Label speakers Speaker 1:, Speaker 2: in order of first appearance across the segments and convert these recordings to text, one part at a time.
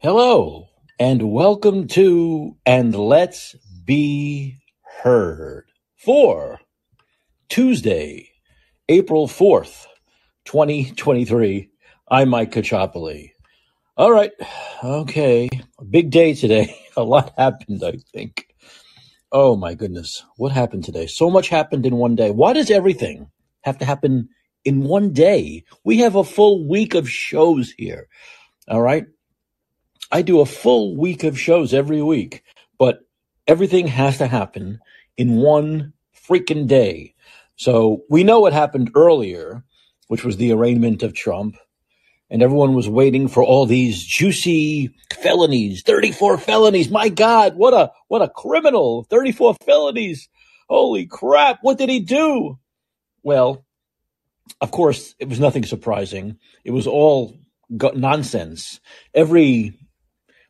Speaker 1: Hello, and welcome to And Let's Be Heard for Tuesday, April 4th, 2023. I'm Mike Caccioppoli. All right, okay, big day today. A lot happened, I think. Oh my goodness, what happened today? So much happened in one day. Why does everything have to happen in one day? We have a full week of shows here. All right. I do a full week of shows every week, but everything has to happen in one freaking day. So we know what happened earlier, which was the arraignment of Trump, and everyone was waiting for all these juicy felonies, 34 felonies. My God, what a what a criminal. 34 felonies. Holy crap, what did he do? Well, of course, it was nothing surprising. It was all nonsense. Every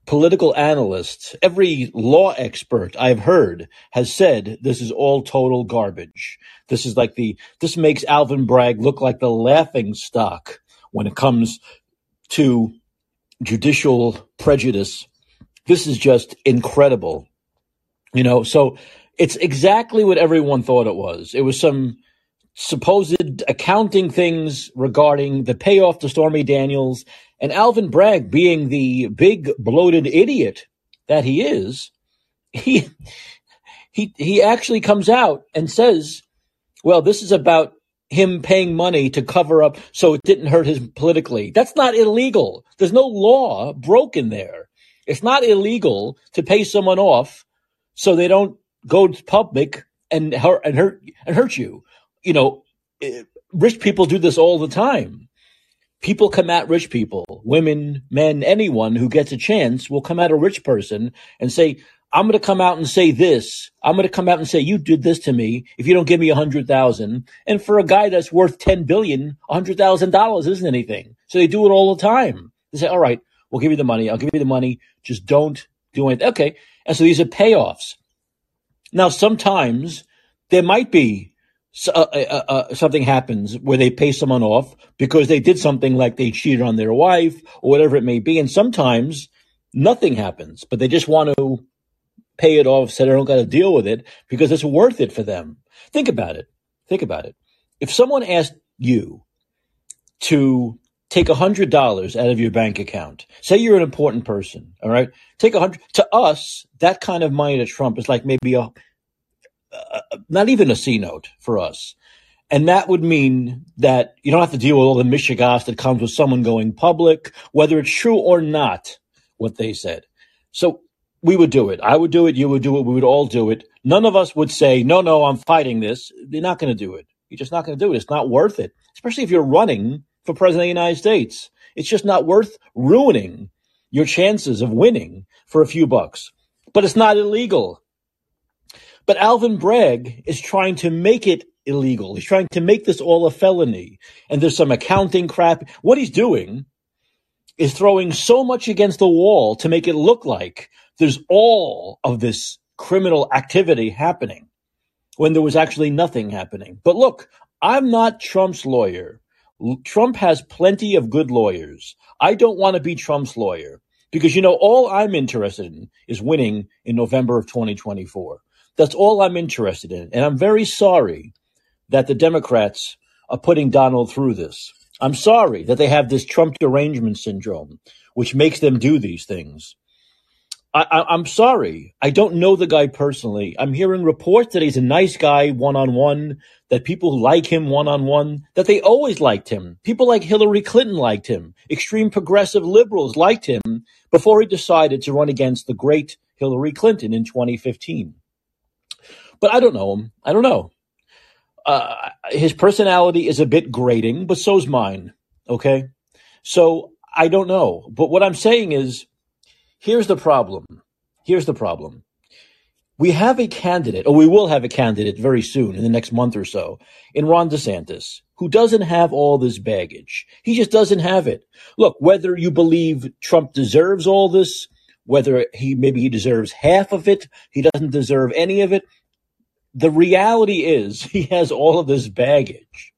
Speaker 1: political analysts, every law expert I've heard has said this is all total garbage. This is like the, this makes Alvin Bragg look like the laughing stock when it comes to judicial prejudice. This is just incredible. You know, so it's exactly what everyone thought it was. It was some supposed accounting things regarding the payoff to Stormy Daniels and Alvin Bragg being the big bloated idiot that he is, he he he actually comes out and says, "Well, this is about him paying money to cover up so it didn't hurt him politically. That's not illegal. There's no law broken there. It's not illegal to pay someone off so they don't go to public and hurt and hurt and hurt you you know, eh, rich people do this all the time. People come at rich people, women, men, anyone who gets a chance will come at a rich person and say, I'm going to come out and say this. I'm going to come out and say, you did this to me. If you don't give me a hundred thousand and for a guy that's worth 10 billion, a hundred thousand dollars isn't anything. So they do it all the time. They say, all right, we'll give you the money. I'll give you the money. Just don't do anything. Okay. And so these are payoffs. Now, sometimes there might be so, uh, uh, uh, something happens where they pay someone off because they did something like they cheated on their wife or whatever it may be. And sometimes nothing happens, but they just want to pay it off so they don't got to deal with it because it's worth it for them. Think about it. Think about it. If someone asked you to take a hundred dollars out of your bank account, say you're an important person, all right, take a hundred to us, that kind of money to Trump is like maybe a uh, not even a C note for us. And that would mean that you don't have to deal with all the mishigas that comes with someone going public, whether it's true or not, what they said. So we would do it. I would do it. You would do it. We would all do it. None of us would say, no, no, I'm fighting this. You're not going to do it. You're just not going to do it. It's not worth it, especially if you're running for president of the United States. It's just not worth ruining your chances of winning for a few bucks. But it's not illegal. But Alvin Bragg is trying to make it illegal. He's trying to make this all a felony. And there's some accounting crap. What he's doing is throwing so much against the wall to make it look like there's all of this criminal activity happening when there was actually nothing happening. But look, I'm not Trump's lawyer. Trump has plenty of good lawyers. I don't want to be Trump's lawyer because, you know, all I'm interested in is winning in November of 2024. That's all I'm interested in. And I'm very sorry that the Democrats are putting Donald through this. I'm sorry that they have this Trump derangement syndrome, which makes them do these things. I, am sorry. I don't know the guy personally. I'm hearing reports that he's a nice guy one on one, that people like him one on one, that they always liked him. People like Hillary Clinton liked him. Extreme progressive liberals liked him before he decided to run against the great Hillary Clinton in 2015. But I don't know him. I don't know. Uh, his personality is a bit grating, but so's mine. Okay. So I don't know. But what I'm saying is here's the problem. Here's the problem. We have a candidate, or we will have a candidate very soon in the next month or so, in Ron DeSantis, who doesn't have all this baggage. He just doesn't have it. Look, whether you believe Trump deserves all this, whether he maybe he deserves half of it, he doesn't deserve any of it, the reality is he has all of this baggage.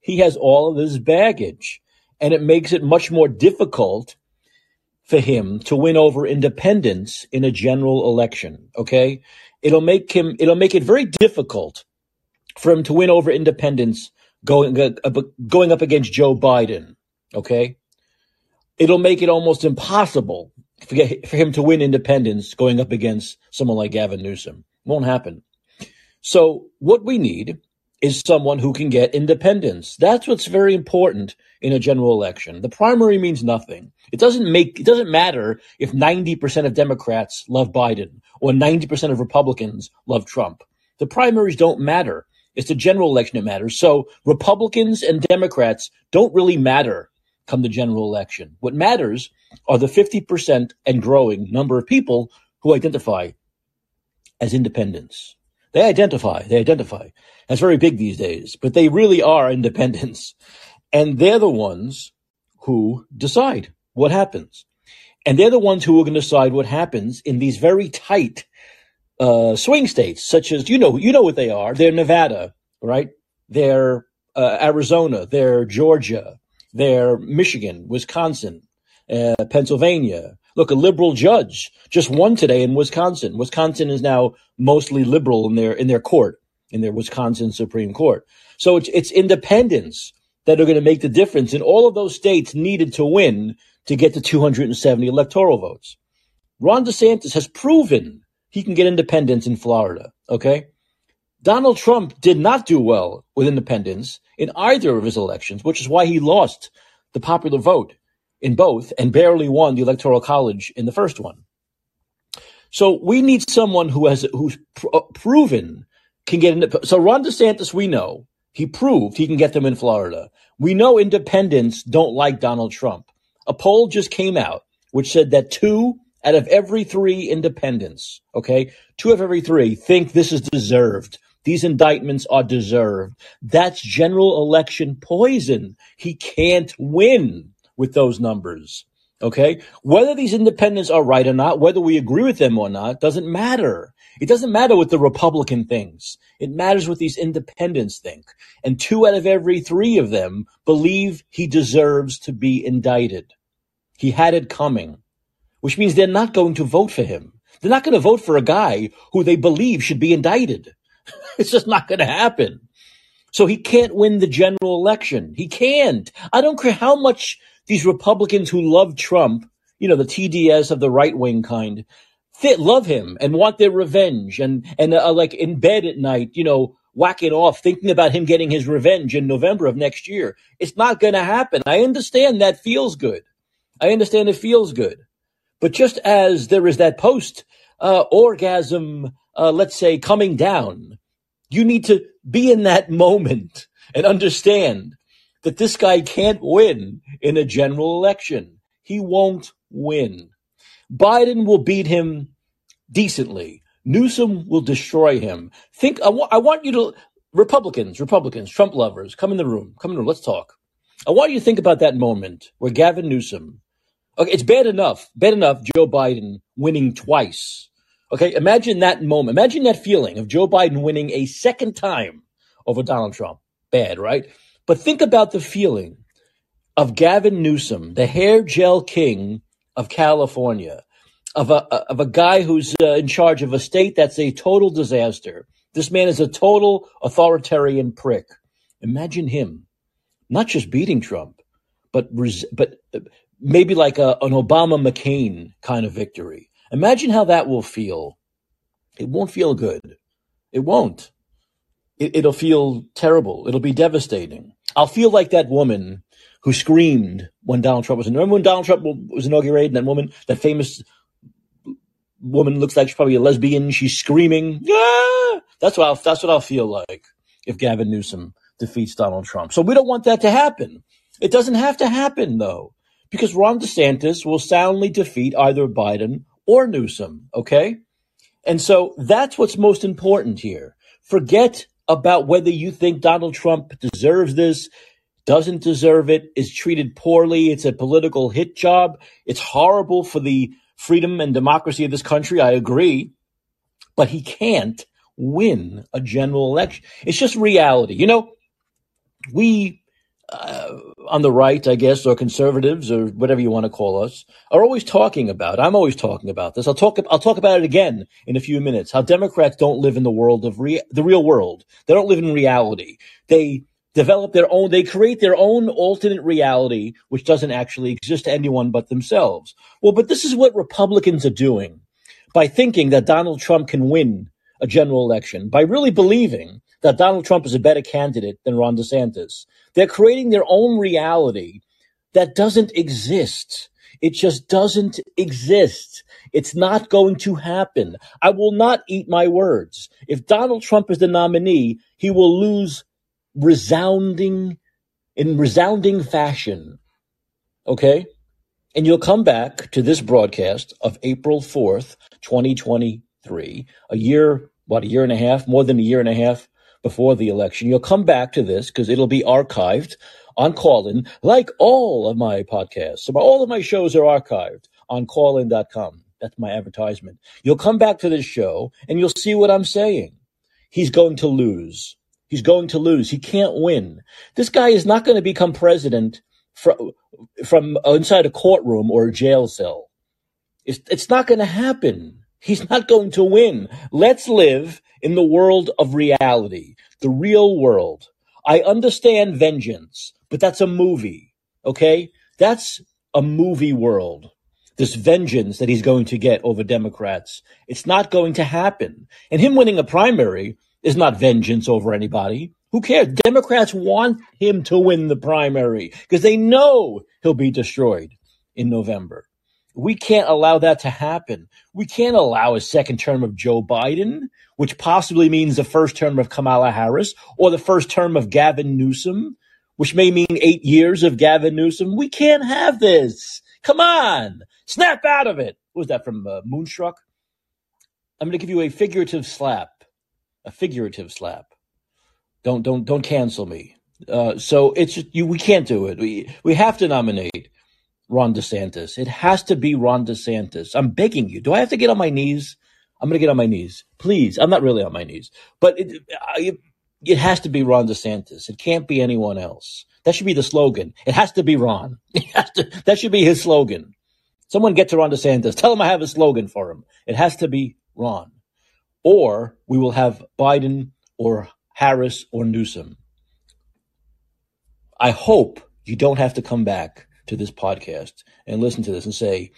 Speaker 1: He has all of this baggage, and it makes it much more difficult for him to win over independents in a general election. Okay. It'll make him, it'll make it very difficult for him to win over independents going, uh, going up against Joe Biden. Okay. It'll make it almost impossible for, him to win independents going up against someone like Gavin Newsom. Won't happen. So what we need is someone who can get independence. That's what's very important in a general election. The primary means nothing. It doesn't make, it doesn't matter if 90% of Democrats love Biden or 90% of Republicans love Trump. The primaries don't matter. It's the general election that matters. So Republicans and Democrats don't really matter come the general election. What matters are the 50% and growing number of people who identify as independents. They identify, they identify. That's very big these days, but they really are independents. And they're the ones who decide what happens. And they're the ones who are going to decide what happens in these very tight uh, swing states, such as you know, you know what they are. They're Nevada, right? They're uh, Arizona. They're Georgia. They're Michigan, Wisconsin, uh, Pennsylvania. Look, a liberal judge just won today in Wisconsin. Wisconsin is now mostly liberal in their in their court, in their Wisconsin Supreme Court. So it's it's independents that are going to make the difference, and all of those states needed to win to get to 270 electoral votes. Ron DeSantis has proven he can get independents in Florida. Okay. Donald Trump did not do well with independents in either of his elections, which is why he lost the popular vote in both and barely won the electoral college in the first one. So we need someone who has who's pr- uh, proven can get into. So Ron DeSantis, we know he proved he can get them in Florida. We know independents don't like Donald Trump. A poll just came out which said that two out of every three independents, okay, two of every three think this is deserved. These indictments are deserved. That's general election poison. He can't win with those numbers. Okay. Whether these independents are right or not, whether we agree with them or not, doesn't matter. It doesn't matter what the Republican thinks. It matters what these independents think. And two out of every three of them believe he deserves to be indicted. He had it coming, which means they're not going to vote for him. They're not going to vote for a guy who they believe should be indicted. it's just not going to happen. So he can't win the general election. He can't. I don't care how much these Republicans who love Trump, you know, the TDS of the right wing kind, they love him and want their revenge and, and uh, like in bed at night, you know, whacking off, thinking about him getting his revenge in November of next year. It's not going to happen. I understand that feels good. I understand it feels good. But just as there is that post uh, orgasm uh, let's say, coming down. You need to be in that moment and understand that this guy can't win in a general election. He won't win. Biden will beat him decently. Newsom will destroy him. Think, I, wa- I want you to, Republicans, Republicans, Trump lovers, come in the room. Come in the room. Let's talk. I want you to think about that moment where Gavin Newsom, okay, it's bad enough, bad enough Joe Biden winning twice Okay, imagine that moment. Imagine that feeling of Joe Biden winning a second time over Donald Trump. Bad, right? But think about the feeling of Gavin Newsom, the hair gel king of California, of a of a guy who's uh, in charge of a state that's a total disaster. This man is a total authoritarian prick. Imagine him, not just beating Trump, but res- but uh, maybe like a, an Obama McCain kind of victory Imagine how that will feel. It won't feel good. It won't. It, it'll feel terrible. It'll be devastating. I'll feel like that woman who screamed when Donald Trump was in. Remember when Donald Trump was inaugurated? That woman, that famous woman, looks like she's probably a lesbian. She's screaming. Yeah, that's what I'll, that's what I'll feel like if Gavin Newsom defeats Donald Trump. So we don't want that to happen. It doesn't have to happen though, because Ron DeSantis will soundly defeat either Biden or Newsom. Okay. And so that's what's most important here. Forget about whether you think Donald Trump deserves this, doesn't deserve it, is treated poorly. It's a political hit job. It's horrible for the freedom and democracy of this country. I agree. But he can't win a general election. It's just reality. You know, we, uh, on the right, I guess, or conservatives or whatever you want to call us, are always talking about. I'm always talking about this. I'll talk. I'll talk about it again in a few minutes. How Democrats don't live in the world of the real world. They don't live in reality. They develop their own. They create their own alternate reality, which doesn't actually exist to anyone but themselves. Well, but this is what Republicans are doing by thinking that Donald Trump can win a general election by really believing that Donald Trump is a better candidate than Ron DeSantis. They're creating their own reality that doesn't exist. It just doesn't exist. It's not going to happen. I will not eat my words. If Donald Trump is the nominee, he will lose resounding, in resounding fashion. Okay? And you'll come back to this broadcast of April 4th, 2023, a year, what, a year and a half, more than a year and a half before the election. You'll come back to this because it'll be archived on Callin, like all of my podcasts. So all of my shows are archived on callin.com. That's my advertisement. You'll come back to this show and you'll see what I'm saying. He's going to lose. He's going to lose. He can't win. This guy is not going to become president from, from inside a courtroom or a jail cell. It's, it's not going to happen. He's not going to win. Let's live in the world of reality, the real world. I understand vengeance, but that's a movie. Okay. That's a movie world. This vengeance that he's going to get over Democrats. It's not going to happen. And him winning a primary is not vengeance over anybody. Who cares? Democrats want him to win the primary because they know he'll be destroyed in November. We can't allow that to happen. We can't allow a second term of Joe Biden, which possibly means the first term of Kamala Harris or the first term of Gavin Newsom, which may mean eight years of Gavin Newsom. We can't have this. Come on, snap out of it. What was that from uh, Moonstruck? I'm going to give you a figurative slap, a figurative slap. Don't don't don't cancel me. Uh, so it's you. We can't do it. We we have to nominate Ron DeSantis. It has to be Ron DeSantis. I'm begging you. Do I have to get on my knees? I'm going to get on my knees, please. I'm not really on my knees, but it, it, it has to be Ron DeSantis. It can't be anyone else. That should be the slogan. It has to be Ron. To, that should be his slogan. Someone get to Ron DeSantis. Tell him I have a slogan for him. It has to be Ron. Or we will have Biden or Harris or Newsom. I hope you don't have to come back to this podcast and listen to this and say,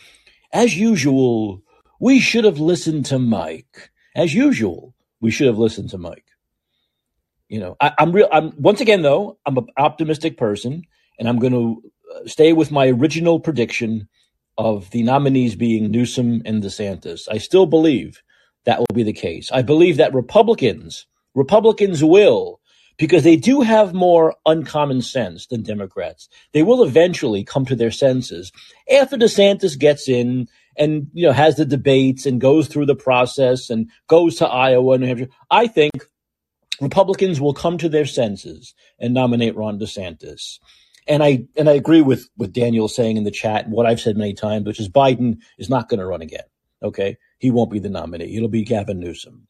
Speaker 1: as usual, we should have listened to Mike. As usual, we should have listened to Mike. You know, I, am real. I'm once again though. I'm an optimistic person, and I'm going to uh, stay with my original prediction of the nominees being Newsom and DeSantis. I still believe that will be the case. I believe that Republicans Republicans will, because they do have more uncommon sense than Democrats. They will eventually come to their senses after DeSantis gets in and you know has the debates and goes through the process and goes to Iowa and New Hampshire. I think Republicans will come to their senses and nominate Ron DeSantis. And I and I agree with what Daniel saying in the chat what I've said many times, which is Biden is not going to run again. Okay, he won't be the nominee. It'll be Gavin Newsom.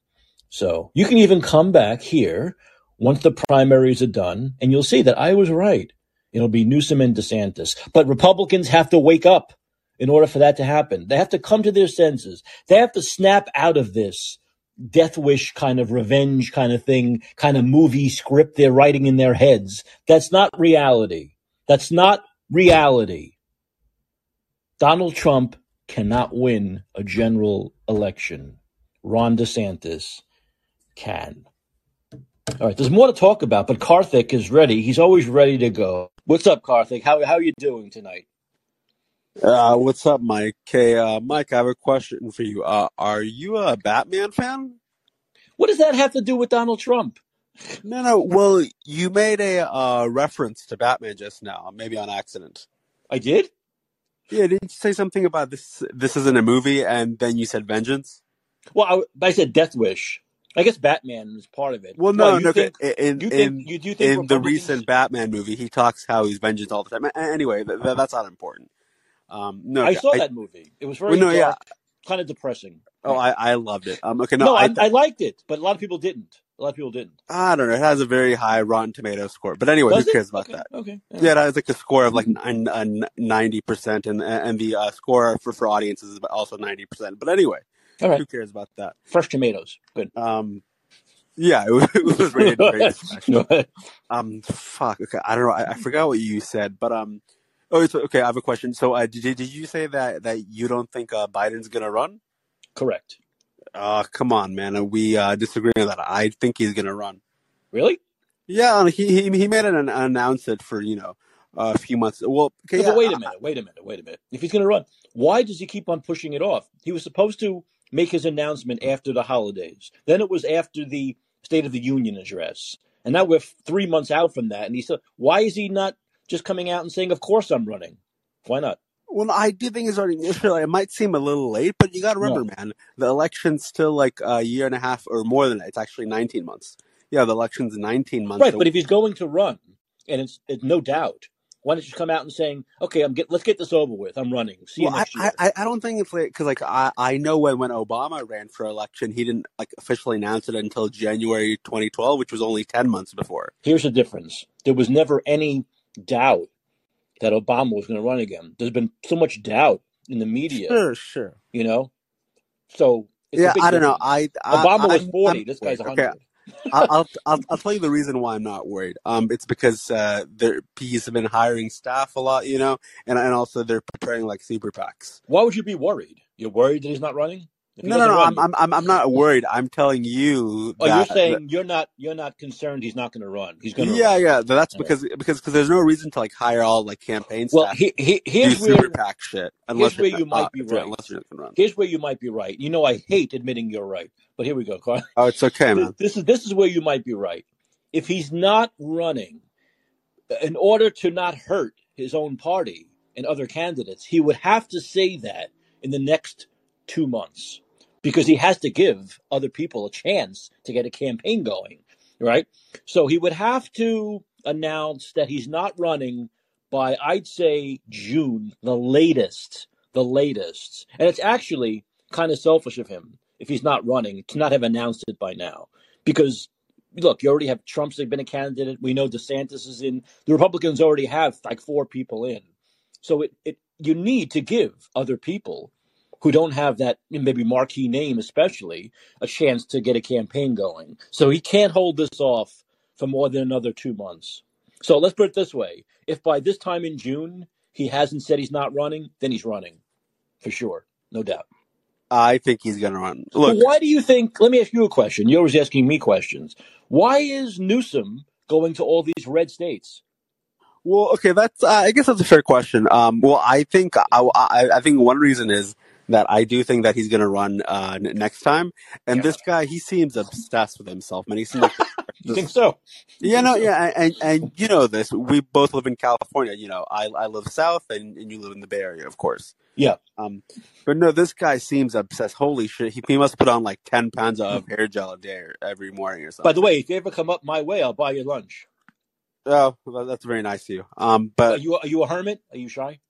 Speaker 1: So you can even come back here once the primaries are done, and you'll see that I was right. It'll be Newsom and DeSantis. But Republicans have to wake up in order for that to happen. They have to come to their senses. They have to snap out of this death wish kind of revenge kind of thing, kind of movie script they're writing in their heads. That's not reality. That's not reality. Donald Trump cannot win a general election. Ron DeSantis can. All right, there's more to talk about, but Karthik is ready. He's always ready to go. What's up, Karthik? How how are you doing tonight?
Speaker 2: Uh, what's up, Mike? Hey, uh, Mike, I have a question for you. Uh, are you a Batman fan?
Speaker 1: What does that have to do with Donald Trump?
Speaker 2: No, no. Well, you made a uh, reference to Batman just now, maybe on accident.
Speaker 1: I did.
Speaker 2: Yeah, didn't you say something about this? This isn't a movie, and then you said vengeance.
Speaker 1: Well, I, I said Death Wish. I guess Batman is part of it.
Speaker 2: Well, no,
Speaker 1: Well, you
Speaker 2: no.
Speaker 1: think
Speaker 2: In
Speaker 1: you
Speaker 2: in
Speaker 1: you do think
Speaker 2: in the recent Batman movie, he talks how he's vengeance all the time. Anyway, th- th- that's not important. Um, no,
Speaker 1: I saw
Speaker 2: I,
Speaker 1: that movie. It was
Speaker 2: well,
Speaker 1: very
Speaker 2: no, yeah,
Speaker 1: kind of depressing.
Speaker 2: Oh, I, I loved it. Um, okay, no,
Speaker 1: No,
Speaker 2: I,
Speaker 1: I, liked it, but a lot of people didn't. A lot of people didn't.
Speaker 2: I don't know. It has a very high Rotten Tomato score, but anyway,
Speaker 1: Does
Speaker 2: who
Speaker 1: it?
Speaker 2: cares about
Speaker 1: Okay,
Speaker 2: that?
Speaker 1: okay.
Speaker 2: Yeah, it has like a score of like ninety percent, and and the uh, score for for audiences is also ninety percent. But anyway,
Speaker 1: All right.
Speaker 2: who cares about that?
Speaker 1: Fresh tomatoes. Good.
Speaker 2: Um, yeah, it was, it was rated special. Um, fuck. Okay, I don't know. I, I forgot what you said, but um, oh, so, okay. I have a question. So, uh, did did you say that that you don't think uh, Biden's gonna run?
Speaker 1: Correct.
Speaker 2: Uh, come on, man. We uh, disagree on that. I think he's gonna run.
Speaker 1: Really?
Speaker 2: Yeah, he he he made an announcement for you know a few months. Well, okay,
Speaker 1: No,
Speaker 2: yeah,
Speaker 1: but wait a minute. Wait a minute. Wait a minute. If he's going to run, why does he keep on pushing it off? He was supposed to make his announcement after the holidays. Then it was after the State of the Union address, and now we're three months out from that. And he said, why is he not just coming out and saying, "Of course I'm running"? Why not?
Speaker 2: Well, I do think it's already. It might seem a little late, but you got to remember, man, the election's still like a year and a half or more than that. It's actually 19 months. Yeah, the election's 19 months.
Speaker 1: Right, but if he's going to run, and it's, it's no doubt, why don't you come out and saying, "Okay, I'm get, let's get this over with. I'm running. See
Speaker 2: well, I,
Speaker 1: year."
Speaker 2: I, I- I don't think it's like because like I, I know when when Obama ran for election, he didn't like officially announce it until January 2012, which was only 10 months before.
Speaker 1: Here's the difference: there was never any doubt that Obama was going to run again. There's been so much doubt in the media,
Speaker 2: Sure, sure.
Speaker 1: you know. So
Speaker 2: yeah, I don't know. I, I
Speaker 1: Obama was
Speaker 2: I'm-
Speaker 1: 40.
Speaker 2: I'm
Speaker 1: this guy's 100.
Speaker 2: Okay, I'll, I'll I'll tell you the reason why I'm not worried. Um, it's because uh, their he's been hiring staff a lot, you know, and and also they're preparing like super PACs.
Speaker 1: Why would you be worried? You're worried that he's not running? He
Speaker 2: No, no, no.
Speaker 1: run,
Speaker 2: I'm I'm I'm not worried. I'm telling you
Speaker 1: oh,
Speaker 2: that.
Speaker 1: you're saying you're not you're not concerned he's not going to run. He's going to
Speaker 2: yeah,
Speaker 1: run.
Speaker 2: yeah. That's because because because there's no reason to like hire all like campaign
Speaker 1: Well,
Speaker 2: staff
Speaker 1: he, he,
Speaker 2: do
Speaker 1: here's where
Speaker 2: shit unless
Speaker 1: where
Speaker 2: you're-
Speaker 1: might
Speaker 2: uh,
Speaker 1: be
Speaker 2: you're-
Speaker 1: right.
Speaker 2: unless you can run.
Speaker 1: here's where you might be right. You know, I hate admitting you're right, but here we go, Carl.
Speaker 2: Oh, it's okay, man.
Speaker 1: This is this is where you might be right. If he's not running, in order to not hurt his own party and other candidates, he would have to say that in the next two months because he has to give other people a chance to get a campaign going, right? So he would have to announce that he's not running by, I'd say, June, the latest, the latest. And it's actually kind of selfish of him if he's not running to not have announced it by now because look, you already have Trump's been a candidate. We know DeSantis is in. The Republicans already have like four people in. So it, it you need to give other people who don't have that maybe marquee name, especially, a chance to get a campaign going. So he can't hold this off for more than another two months. So let's put it this way: if by this time in June he hasn't said he's not running, then he's running for sure, no doubt.
Speaker 2: I think he's gonna run. Look,
Speaker 1: why do you think? Let me ask you a question. You're always asking me questions. Why is Newsom going to all these red states?
Speaker 2: Well, okay, that's uh, I guess that's a fair question. Um, well, I think I, I, I think one reason is that I do think that he's going to run uh, n- next time. And
Speaker 1: Yeah.
Speaker 2: this guy, he seems obsessed with himself, man. He seems like
Speaker 1: You think so?
Speaker 2: yeah, no, yeah, and and you know this. We both live in California. You know, I I live south, and, and you live in the Bay Area, of course.
Speaker 1: Yeah.
Speaker 2: Um, but no, this guy seems obsessed. Holy shit, he, he must put on like ten pounds of hair gel a day or every morning or something.
Speaker 1: By the way, if you ever come up my way, I'll buy you lunch.
Speaker 2: oh, well, that's very nice of you. Um, but Are
Speaker 1: you are you a hermit? Are you shy?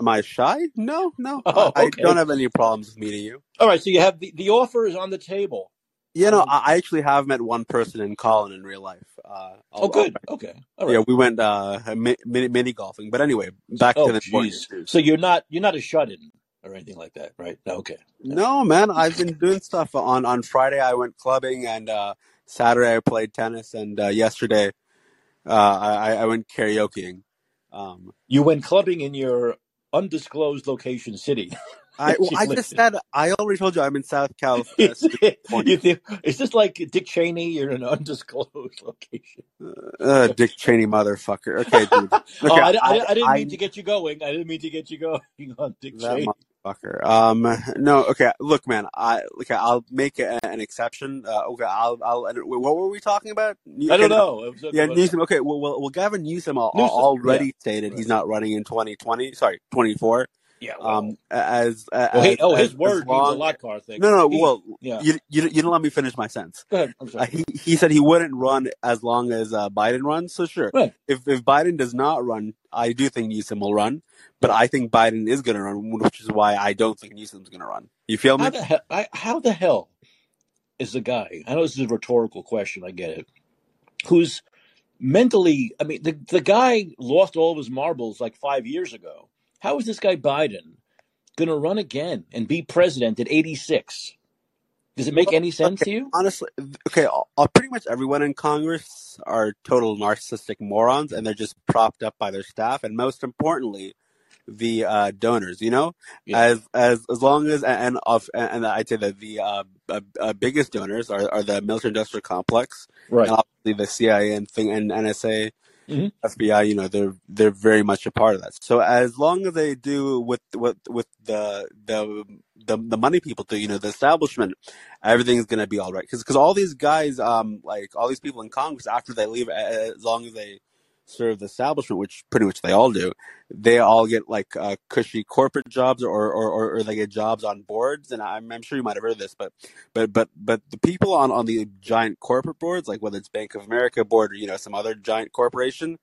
Speaker 2: Am I shy? No, no,
Speaker 1: Oh,
Speaker 2: I, I don't have any problems with meeting you.
Speaker 1: All right. So you have the the offer is on the table.
Speaker 2: You know,
Speaker 1: Um,
Speaker 2: I actually have met one person in Callin in real life. Uh,
Speaker 1: Oh, good. Okay. All
Speaker 2: I'll- yeah, we went uh, mini, mini golfing. But anyway, back
Speaker 1: Oh,
Speaker 2: to the point.
Speaker 1: So you're not you're not a shut in or anything like that, right? Okay.
Speaker 2: No, man, I've been doing stuff. On on Friday, I went clubbing, and uh, Saturday I played tennis, and uh, yesterday uh, I, I went karaokeing. Um,
Speaker 1: You went clubbing in your undisclosed location city.
Speaker 2: I well, I just said I already told you I'm in South California.
Speaker 1: Think, is this like Dick Cheney? You're in an undisclosed location.
Speaker 2: uh, Dick Cheney, motherfucker. Okay, dude. Okay,
Speaker 1: oh, I, I, I didn't mean to get you going. I didn't mean to get you going on Dick Cheney.
Speaker 2: Motherfucker. Um, no, okay. Look, man. I okay. I'll make a, an exception. Uh, okay. I'll. I'll. What were we talking about?
Speaker 1: I don't know.
Speaker 2: Yeah, Newsom. Okay. Well, well, well Gavin Newsom,
Speaker 1: Newsom,
Speaker 2: already
Speaker 1: yeah.
Speaker 2: stated he's not running in 2020. Sorry, 24.
Speaker 1: Yeah. Well,
Speaker 2: Um, as,
Speaker 1: well, he, oh,
Speaker 2: as,
Speaker 1: his
Speaker 2: as
Speaker 1: word means a
Speaker 2: long,
Speaker 1: lot, Karthik.
Speaker 2: no, no,
Speaker 1: He,
Speaker 2: well,
Speaker 1: yeah.
Speaker 2: you, you, you didn't let me finish my sentence.
Speaker 1: Go ahead. I'm
Speaker 2: Uh, he he said he wouldn't run as long as uh, Biden runs. So sure,
Speaker 1: Right.
Speaker 2: if if Biden does not run, I do think Newsom will run. But I think Biden is going to run, which is why I don't think Newsom's going to run. You feel
Speaker 1: How
Speaker 2: me?
Speaker 1: the hell? I, how the hell is the guy? I know this is a rhetorical question. I get it. Who's mentally? I mean, the the guy lost all of his marbles like five years ago. How is this guy Biden going to run again and be president at 86? Does it make any sense
Speaker 2: okay,
Speaker 1: to you?
Speaker 2: honestly, okay, all, all- pretty much everyone in Congress are total narcissistic morons, and they're just propped up by their staff, and most importantly, the uh, donors. You know,
Speaker 1: Yeah.
Speaker 2: as as as long as and of and I'd say that the uh, uh, uh, biggest donors are, are the military-industrial complex,
Speaker 1: Right.
Speaker 2: and obviously the CIA and thing and NSA.
Speaker 1: Mhm.
Speaker 2: FBI, you know, they're they're very much a part of that. So as long as they do with with with the the the, the money people do, you know, the establishment, everything's gonna be all right. Because because all these guys, um, like all these people in Congress, after they leave, as long as they serve the establishment, which pretty much they all do, they all get like uh, cushy corporate jobs or, or or or they get jobs on boards. And I'm I'm sure you might have heard this, but but but but the people on on the giant corporate boards, like whether it's Bank of America board or you know some other giant corporation,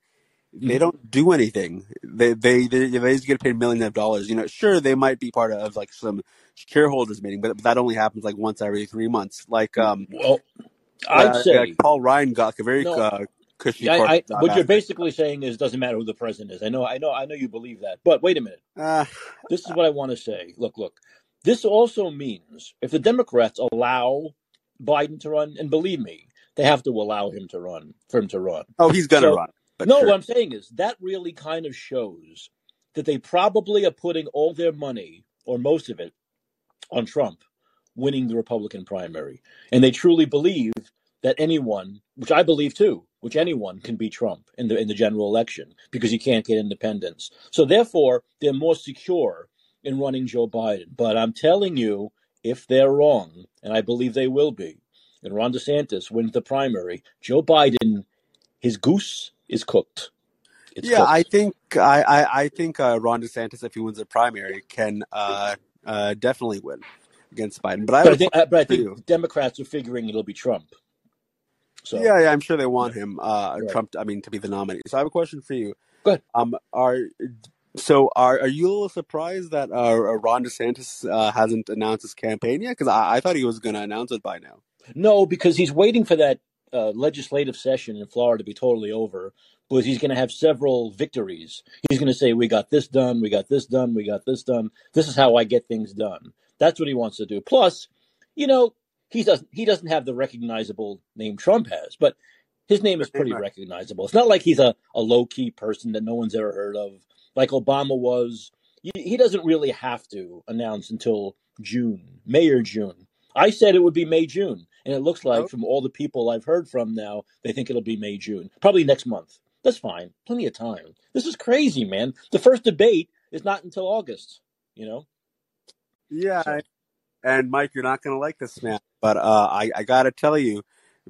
Speaker 2: they
Speaker 1: Mhm.
Speaker 2: don't do anything. They they they, they just get paid millions of dollars. You know, sure they might be part of like some shareholders meeting, but, but that only happens like once every three months. Like um,
Speaker 1: Well, I'd
Speaker 2: uh,
Speaker 1: say
Speaker 2: like Paul Ryan got like a very
Speaker 1: no.
Speaker 2: uh, cushy
Speaker 1: I, I what you're basically saying is it doesn't matter who the president is. I know, I know, I know you believe that. But wait a minute.
Speaker 2: Uh,
Speaker 1: This is what I want to say. Look, look. This also means if the Democrats allow Biden to run, and believe me, they have to allow him to run for him to run.
Speaker 2: oh, he's gonna
Speaker 1: So
Speaker 2: run,
Speaker 1: no,
Speaker 2: sure.
Speaker 1: what I'm saying is that really kind of shows that they probably are putting all their money, or most of it, on Trump winning the Republican primary. And they truly believe that anyone, which I believe too, which anyone can beat Trump in the in the general election because you can't get independents. So therefore, they're more secure in running Joe Biden. But I'm telling you, if they're wrong, and I believe they will be, and Ron DeSantis wins the primary, Joe Biden, his goose is cooked. It's
Speaker 2: Yeah, I think I I, I think uh, Ron DeSantis, if he wins the primary, can uh, uh, definitely win against Biden. But I
Speaker 1: But I think, but I think. Democrats are figuring it'll be Trump. So
Speaker 2: Yeah, yeah, I'm sure they want him, uh,
Speaker 1: right.
Speaker 2: Trump. I mean, to be the nominee. So I have a question for you.
Speaker 1: Good.
Speaker 2: Um, are so are are you a little surprised that uh, Ron DeSantis uh, hasn't announced his campaign yet? Because I, I thought he was going to announce it by now.
Speaker 1: No, because he's waiting for that uh, legislative session in Florida to be totally over. Because he's going to have several victories. He's going to say, "We got this done. We got this done. We got this done. This is how I get things done." That's what he wants to do. Plus, you know, he doesn't he doesn't have the recognizable name Trump has, but his name is pretty recognizable. It's not like he's a, a low key person that no one's ever heard of, like Obama was. He doesn't really have to announce until June, May or June. I said it would be May, June. And it looks like
Speaker 2: Oh,
Speaker 1: from all the people I've heard from now, they think it'll be May, June. Probably next month. That's fine. Plenty of time. This is crazy, man. The first debate is not until August, you know?
Speaker 2: yeah.
Speaker 1: So,
Speaker 2: And Mike, you're not going to like this man, but uh, I I got to tell you,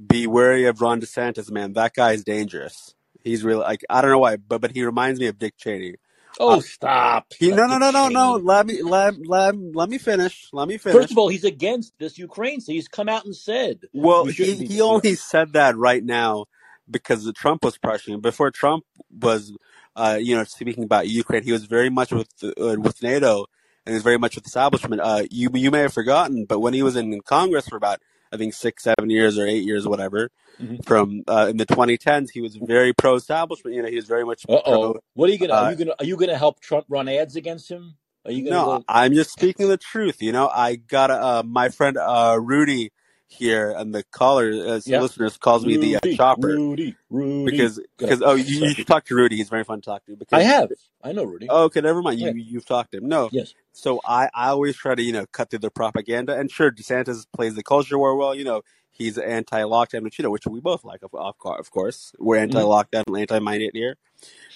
Speaker 2: be wary of Ron DeSantis, man. That guy is dangerous. He's really like I don't know why, but but he reminds me of Dick Cheney.
Speaker 1: oh,
Speaker 2: Uh,
Speaker 1: stop.
Speaker 2: he no no no no no. Let me let let let me finish. Let me finish.
Speaker 1: First of all, he's against this Ukraine. So he's come out and said
Speaker 2: Well,
Speaker 1: we
Speaker 2: he he only said that right now because the Trump was pressuring. Before Trump was, uh, you know, speaking about Ukraine, he was very much with uh, with NATO and was very much with the establishment. Uh, you you may have forgotten, but when he was in Congress for about I think six, seven years or eight years, whatever,
Speaker 1: hmm
Speaker 2: from uh, in the 2010s, he was very pro establishment. You know, he was very much
Speaker 1: Uh
Speaker 2: pro.
Speaker 1: oh. What are you gonna? Are
Speaker 2: Uh,
Speaker 1: you gonna? Are you gonna help Trump run ads against him? Are you gonna
Speaker 2: no,
Speaker 1: go?
Speaker 2: I'm just speaking the truth. You know, I got uh, my friend uh, Rudy here, and the caller uh,
Speaker 1: Yeah.
Speaker 2: listeners calls me the uh, chopper.
Speaker 1: Rudy, Rudy.
Speaker 2: because because oh you, you should talk to Rudy. He's very fun to talk to.
Speaker 1: I have. I know Rudy.
Speaker 2: oh, okay, never mind. You
Speaker 1: Yeah.
Speaker 2: you've talked to him. No,
Speaker 1: Yes.
Speaker 2: so I I always try to you know cut through the propaganda. And sure, DeSantis plays the culture war well. You know he's anti-lockdown, which you know which we both like. Of of, cour- of course, we're
Speaker 1: hmm
Speaker 2: anti-lockdown and anti-mandate here.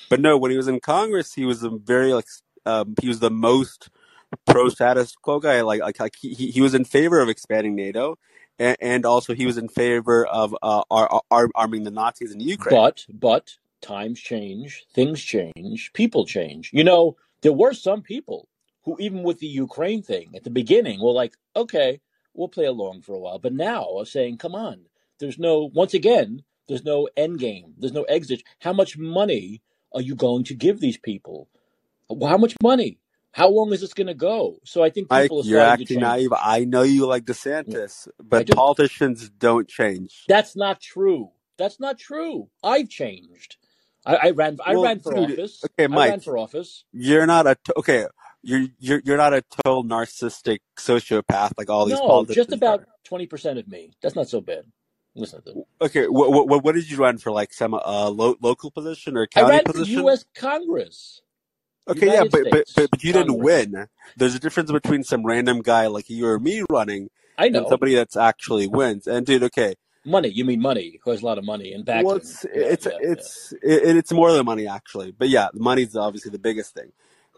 Speaker 2: But no, when he was in Congress, he was a very like um, he was the most pro status quo guy. Like like, like he he was in favor of expanding NATO. And, and also, he was in favor of uh, ar- ar- arming the Nazis in Ukraine.
Speaker 1: But but times change, things change, people change. You know, there were some people who even with the Ukraine thing at the beginning were like, okay, we'll play along for a while, but now are saying, come on, there's no once again, there's no end game, there's no exit. How much money are you going to give these people? How much money? How long is this going to go? So I think people are
Speaker 2: you're acting naive. I know you like DeSantis, but
Speaker 1: do.
Speaker 2: politicians don't change.
Speaker 1: That's not true. That's not true. I've changed. I, I ran. I
Speaker 2: Well,
Speaker 1: ran for
Speaker 2: dude,
Speaker 1: office.
Speaker 2: okay, Mike.
Speaker 1: I ran for office.
Speaker 2: you're not a t- okay. You're you're you're not a total narcissistic sociopath like all these
Speaker 1: No, just about twenty percent of me. That's not so bad. Listen to.
Speaker 2: Okay, what what what did you run for? Like some uh lo- local position or county I
Speaker 1: ran for? U.S. Congress,
Speaker 2: Okay, yeah, but but but, but you didn't win. There's a difference between some random guy like you or me running
Speaker 1: I know and
Speaker 2: somebody that's actually wins. And dude, okay,
Speaker 1: money. You mean money? Who has a lot of money and
Speaker 2: well,
Speaker 1: backing?
Speaker 2: it's
Speaker 1: Yeah,
Speaker 2: it's
Speaker 1: yeah, yeah.
Speaker 2: it's it, it's more than money actually. But yeah, the money's obviously the biggest thing.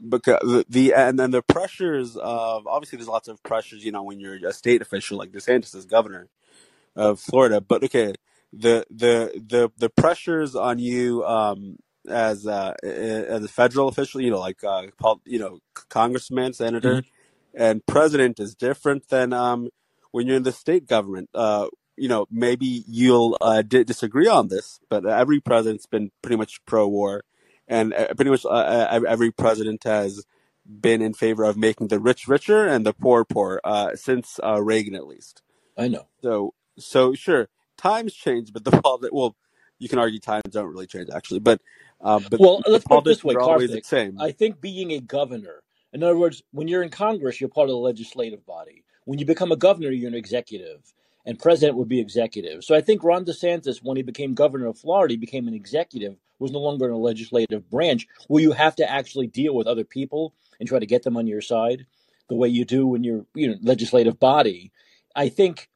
Speaker 2: Because the, the and then the pressures of obviously there's lots of pressures, you know, when you're a state official like DeSantis is governor of Florida. But okay, the the the the pressures on you um as uh as a federal official, you know, like uh you know, congressman, senator,
Speaker 1: Mhm.
Speaker 2: and president is different than um when you're in the state government. Uh you know, maybe you'll uh, di- disagree on this, but every president's been pretty much pro-war, and uh, pretty much uh, uh, every president has been in favor of making the rich richer and the poor poor uh, since uh, Reagan, at least.
Speaker 1: I know.
Speaker 2: So, so sure, times change, but the well, you can argue times don't really change actually, but uh, but
Speaker 1: Well, let's put it this way,
Speaker 2: are always the
Speaker 1: Karthik.
Speaker 2: same.
Speaker 1: I think being a governor, in other words, when you're in Congress, you're part of the legislative body. When you become a governor, you're an executive, and president would be executive. So I think Ron DeSantis, when he became governor of Florida, he became an executive, was no longer in a legislative branch where you have to actually deal with other people and try to get them on your side the way you do when you're you know legislative body. I think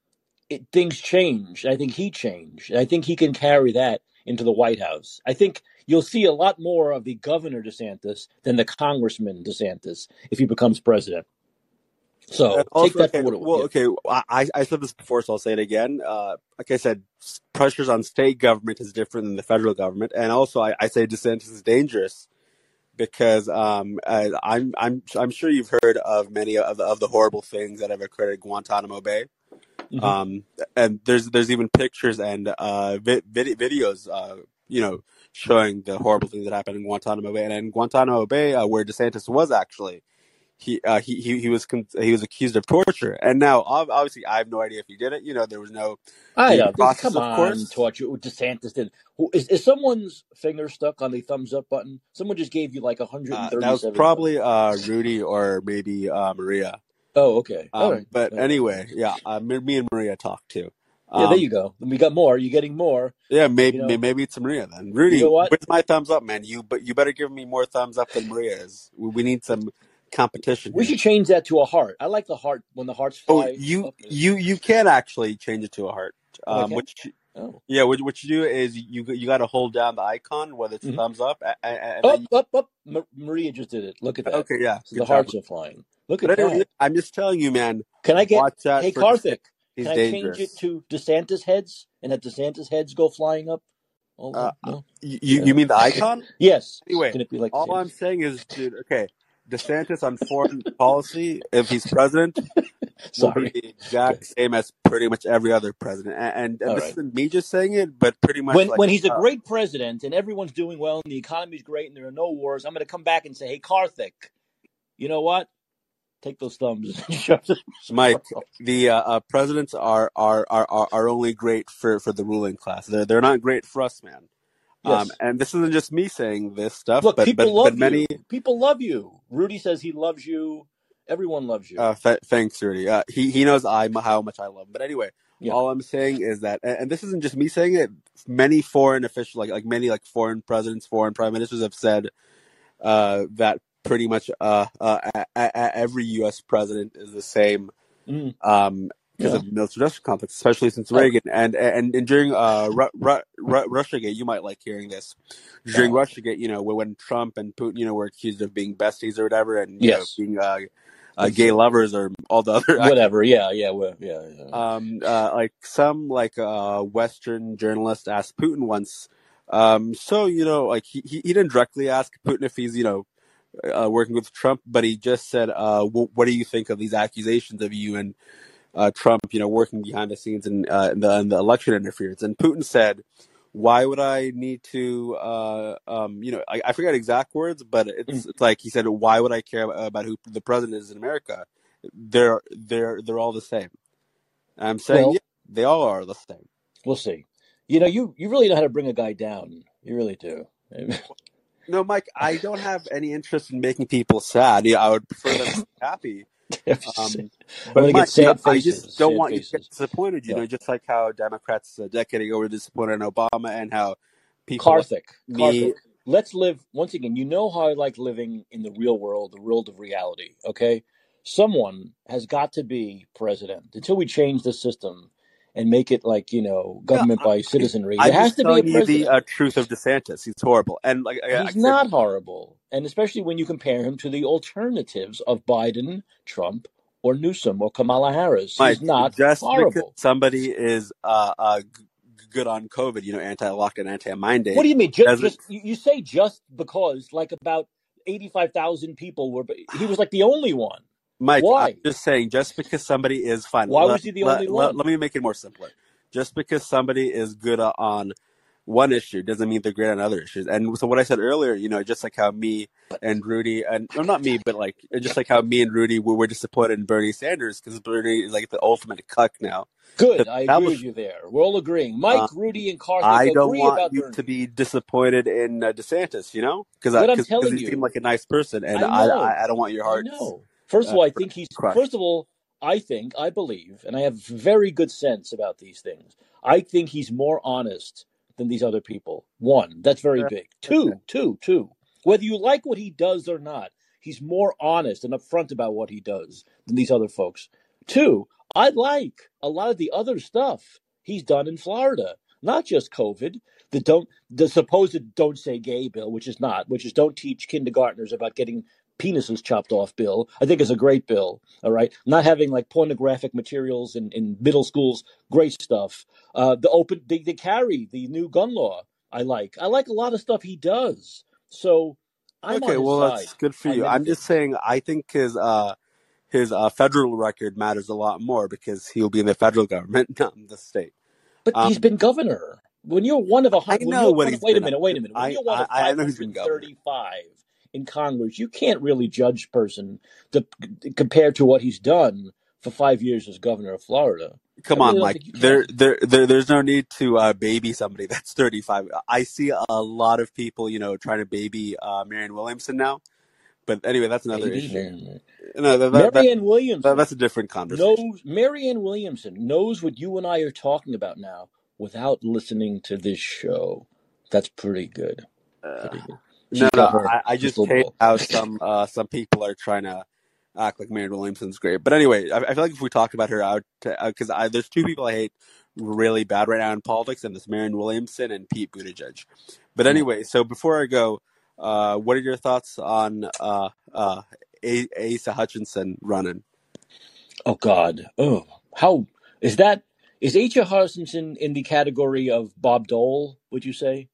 Speaker 1: it, things change. I think he changed. I think he can carry that into the White House. I think you'll see a lot more of the governor DeSantis than the congressman DeSantis if he becomes president. So take
Speaker 2: also, okay, well,
Speaker 1: yeah.
Speaker 2: okay, I I said this before, so I'll say it again. Uh, like I said, pressures on state government is different than the federal government, and also I, I say DeSantis is dangerous because um, uh, I'm I'm I'm sure you've heard of many of of the horrible things that have occurred at Guantanamo Bay.
Speaker 1: Hmm
Speaker 2: Um, and there's there's even pictures and uh, vi- vid- videos, uh, you know, showing the horrible things that happened in Guantanamo Bay. And in Guantanamo Bay, uh, where DeSantis was actually, he uh, he he he was con- he was accused of torture. And now, obviously, I have no idea if he did it. You know, there was no
Speaker 1: I know.
Speaker 2: Process,
Speaker 1: come
Speaker 2: of
Speaker 1: on,
Speaker 2: course.
Speaker 1: torture. DeSantis did. Who, is, is someone's finger stuck on the thumbs up button? Someone just gave you like
Speaker 2: Uh, that was
Speaker 1: 137
Speaker 2: probably uh, Rudy or maybe uh, Maria.
Speaker 1: Oh, okay.
Speaker 2: Um,
Speaker 1: right.
Speaker 2: but
Speaker 1: right.
Speaker 2: anyway, yeah, uh, me, me and Maria talked too.
Speaker 1: Yeah, there
Speaker 2: Um,
Speaker 1: you go. We got more. You're getting more.
Speaker 2: yeah,
Speaker 1: You
Speaker 2: maybe
Speaker 1: know.
Speaker 2: maybe it's Maria then.
Speaker 1: You
Speaker 2: Rudy,
Speaker 1: know what?
Speaker 2: where's my thumbs up, man? You but you better give me more thumbs up than Maria's. We, we need some competition
Speaker 1: We
Speaker 2: here.
Speaker 1: should change that to a heart. I like the heart when the hearts
Speaker 2: Oh, you
Speaker 1: up.
Speaker 2: you you can actually change it to a heart.
Speaker 1: Oh,
Speaker 2: Um,
Speaker 1: can. Oh.
Speaker 2: yeah, what, what you do is you you got to hold down the icon, whether it's
Speaker 1: hmm
Speaker 2: thumbs up, a- a- and
Speaker 1: Up,
Speaker 2: you,
Speaker 1: up, up. Ma- Maria just did it. Look at that.
Speaker 2: okay, yeah,
Speaker 1: So the
Speaker 2: job.
Speaker 1: hearts are flying. Look
Speaker 2: But
Speaker 1: at
Speaker 2: anyway,
Speaker 1: that.
Speaker 2: I'm just telling you, man.
Speaker 1: Can I get? Hey. Karthik. Can I change it to DeSantis heads and have DeSantis heads go flying up? Oh
Speaker 2: Uh,
Speaker 1: no, no.
Speaker 2: you
Speaker 1: Yeah.
Speaker 2: you mean the icon?
Speaker 1: Yes.
Speaker 2: Anyway,
Speaker 1: Can it be like
Speaker 2: all I'm saying is, dude, okay, DeSantis on foreign policy, if he's president,
Speaker 1: Sorry.
Speaker 2: the exact
Speaker 1: Okay.
Speaker 2: same as pretty much every other president. And, and, and this
Speaker 1: right.
Speaker 2: isn't me just saying it, but pretty much
Speaker 1: When
Speaker 2: like,
Speaker 1: when he's a
Speaker 2: uh,
Speaker 1: great president and everyone's doing well and the economy's great and there are no wars, I'm going to come back and say, "Hey, Karthik, you know what? Take those thumbs and shove them somewhere
Speaker 2: Mike, the uh, uh, presidents are, are, are, are only great for, for the ruling class. They're, they're not great for us, man. Um,
Speaker 1: Yes.
Speaker 2: and this isn't just me saying this stuff,
Speaker 1: Look,
Speaker 2: but,
Speaker 1: people
Speaker 2: but, but
Speaker 1: love
Speaker 2: many,
Speaker 1: you. People love you. Rudy says he loves you. Everyone loves you.
Speaker 2: uh, th- thanks, Rudy. Uh, he, he knows I, how much I love him. But anyway,
Speaker 1: Yeah.
Speaker 2: all I'm saying is that, and this isn't just me saying it, many foreign officials, like, like many like foreign presidents, foreign prime ministers have said, uh, that pretty much, uh, uh, a, a, a- every U.S. president is the same,
Speaker 1: Mm,
Speaker 2: um, because
Speaker 1: yeah.
Speaker 2: of the military industrial complex, especially since Reagan and and, and during uh Ru- Ru- Ru- RussiaGate, you might like hearing this. During
Speaker 1: oh,
Speaker 2: RussiaGate, you know, when Trump and Putin, you know, were accused of being besties or whatever, and you know,
Speaker 1: yes.
Speaker 2: being uh, uh gay lovers or all the other
Speaker 1: whatever. Yeah, yeah, well, yeah, yeah.
Speaker 2: um uh like some like uh Western journalist asked Putin once, um, so you know, like he he didn't directly ask Putin if he's you know uh, working with Trump, but he just said, uh, wh- "What do you think of these accusations of you and uh, Trump, you know, working behind the scenes in, uh, in, the, in the election interference?" And Putin said, "Why would I need to, uh, um, you know, I, I forget exact words, but it's, it's like he said, why would I care about who the president is in America? They're they're they're all the same." And I'm saying,
Speaker 1: Well,
Speaker 2: yeah, they all are the same.
Speaker 1: we'll see. You know, you you really know how to bring a guy down. You really do.
Speaker 2: No, Mike, I don't have any interest in making people sad. Yeah, I would prefer them to be happy. Um, but Mike, you know, I just don't want you to get disappointed. You
Speaker 1: Yeah.
Speaker 2: know, just like how Democrats a decade ago were disappointed in Obama, and how people
Speaker 1: Karthik, Karthik. Let's live once again. You know how I like living in the real world, the world of reality. Okay, someone has got to be president until we change the system and make it like you know government
Speaker 2: I,
Speaker 1: by citizenry.
Speaker 2: I'm
Speaker 1: There has to be a
Speaker 2: the uh, truth of DeSantis. He's horrible, and like I, I
Speaker 1: He's
Speaker 2: said,
Speaker 1: not horrible, and especially when you compare him to the alternatives of Biden, Trump, or Newsom or Kamala Harris.
Speaker 2: Mike,
Speaker 1: He's not
Speaker 2: just because
Speaker 1: horrible.
Speaker 2: somebody is uh, uh, good on COVID, you know, anti-lockdown, anti-mind.
Speaker 1: What do you mean? Just, just you, say just because like about eighty-five thousand people were. He was like the only one.
Speaker 2: Mike, I'm
Speaker 1: Why?
Speaker 2: just saying, just because somebody is fine,
Speaker 1: Why
Speaker 2: let,
Speaker 1: was he the
Speaker 2: let,
Speaker 1: only
Speaker 2: let,
Speaker 1: one?
Speaker 2: let me make it more simpler. Just because somebody is good on one issue doesn't mean they're great on other issues. And so what I said earlier, you know, just like how me and Rudy, and no, not me, but like just like how me and Rudy were, were disappointed in Bernie Sanders because Bernie is like the ultimate cuck now.
Speaker 1: Good, I agree with you there. We're all agreeing. Mike,
Speaker 2: Uh,
Speaker 1: Rudy, and Karthik
Speaker 2: I don't
Speaker 1: agree
Speaker 2: want
Speaker 1: about
Speaker 2: you to be disappointed in uh, DeSantis, you know, because
Speaker 1: I'm
Speaker 2: because he seemed
Speaker 1: you,
Speaker 2: like a nice person, and
Speaker 1: I
Speaker 2: I I, don't want your heart.
Speaker 1: know. First of
Speaker 2: uh,
Speaker 1: all, I think he's
Speaker 2: crushed.
Speaker 1: first of all, I think, I believe, and I have very good sense about these things. I think he's more honest than these other people. One, that's very
Speaker 2: Yeah,
Speaker 1: big.
Speaker 2: okay.
Speaker 1: Two, two, two. Whether you like what he does or not, he's more honest and upfront about what he does than these other folks. Two, I like a lot of the other stuff he's done in Florida, not just COVID. The don't the supposed don't say gay bill, which is not, which is don't teach kindergartners about getting penises chopped off bill. I think is a great bill. All right, not having like pornographic materials in, in middle schools, great stuff. Uh, the open they, they carry the new gun law. I like. I like a lot of stuff he does. So I'm
Speaker 2: Okay, well
Speaker 1: side
Speaker 2: that's good for you. I'm just saying I think his uh his uh federal record matters a lot more because he'll be in the federal government, not in the state.
Speaker 1: But he's been governor. When you're one of a
Speaker 2: I
Speaker 1: hun- when
Speaker 2: know
Speaker 1: you're
Speaker 2: what
Speaker 1: one of
Speaker 2: he's
Speaker 1: wait a minute, wait a minute. When
Speaker 2: I
Speaker 1: you're one
Speaker 2: I,
Speaker 1: of
Speaker 2: I know he's been governor.
Speaker 1: 535 in Congress, you can't really judge person to compared to what he's done for five years as governor of Florida.
Speaker 2: Come
Speaker 1: really
Speaker 2: on, Mike. There, there, there, there's no need to uh, baby somebody that's 35. I see a lot of people, you know, trying to baby uh, Marianne Williamson now. But anyway, that's another
Speaker 1: Baby,
Speaker 2: issue.
Speaker 1: man.
Speaker 2: No, that, that, that,
Speaker 1: Marianne
Speaker 2: that
Speaker 1: Williamson
Speaker 2: that's a different conversation.
Speaker 1: knows Marianne Williamson knows what you and I are talking about now without listening to this show. That's pretty good.
Speaker 2: Uh,
Speaker 1: Pretty good.
Speaker 2: No, no,
Speaker 1: her
Speaker 2: I, I just hate how some uh, some people are trying to act like Marianne Williamson's great. But anyway, I, I feel like if we talk about her out, because I there's two people I hate really bad right now in politics, and it's Marianne Williamson and Pete Buttigieg. But
Speaker 1: Mm.
Speaker 2: anyway, so before I go, uh, what are your thoughts on uh, uh, A- Asa Hutchinson running?
Speaker 1: Oh God. Oh, how is that? Is Asa Hutchinson in the category of Bob Dole? Would you say?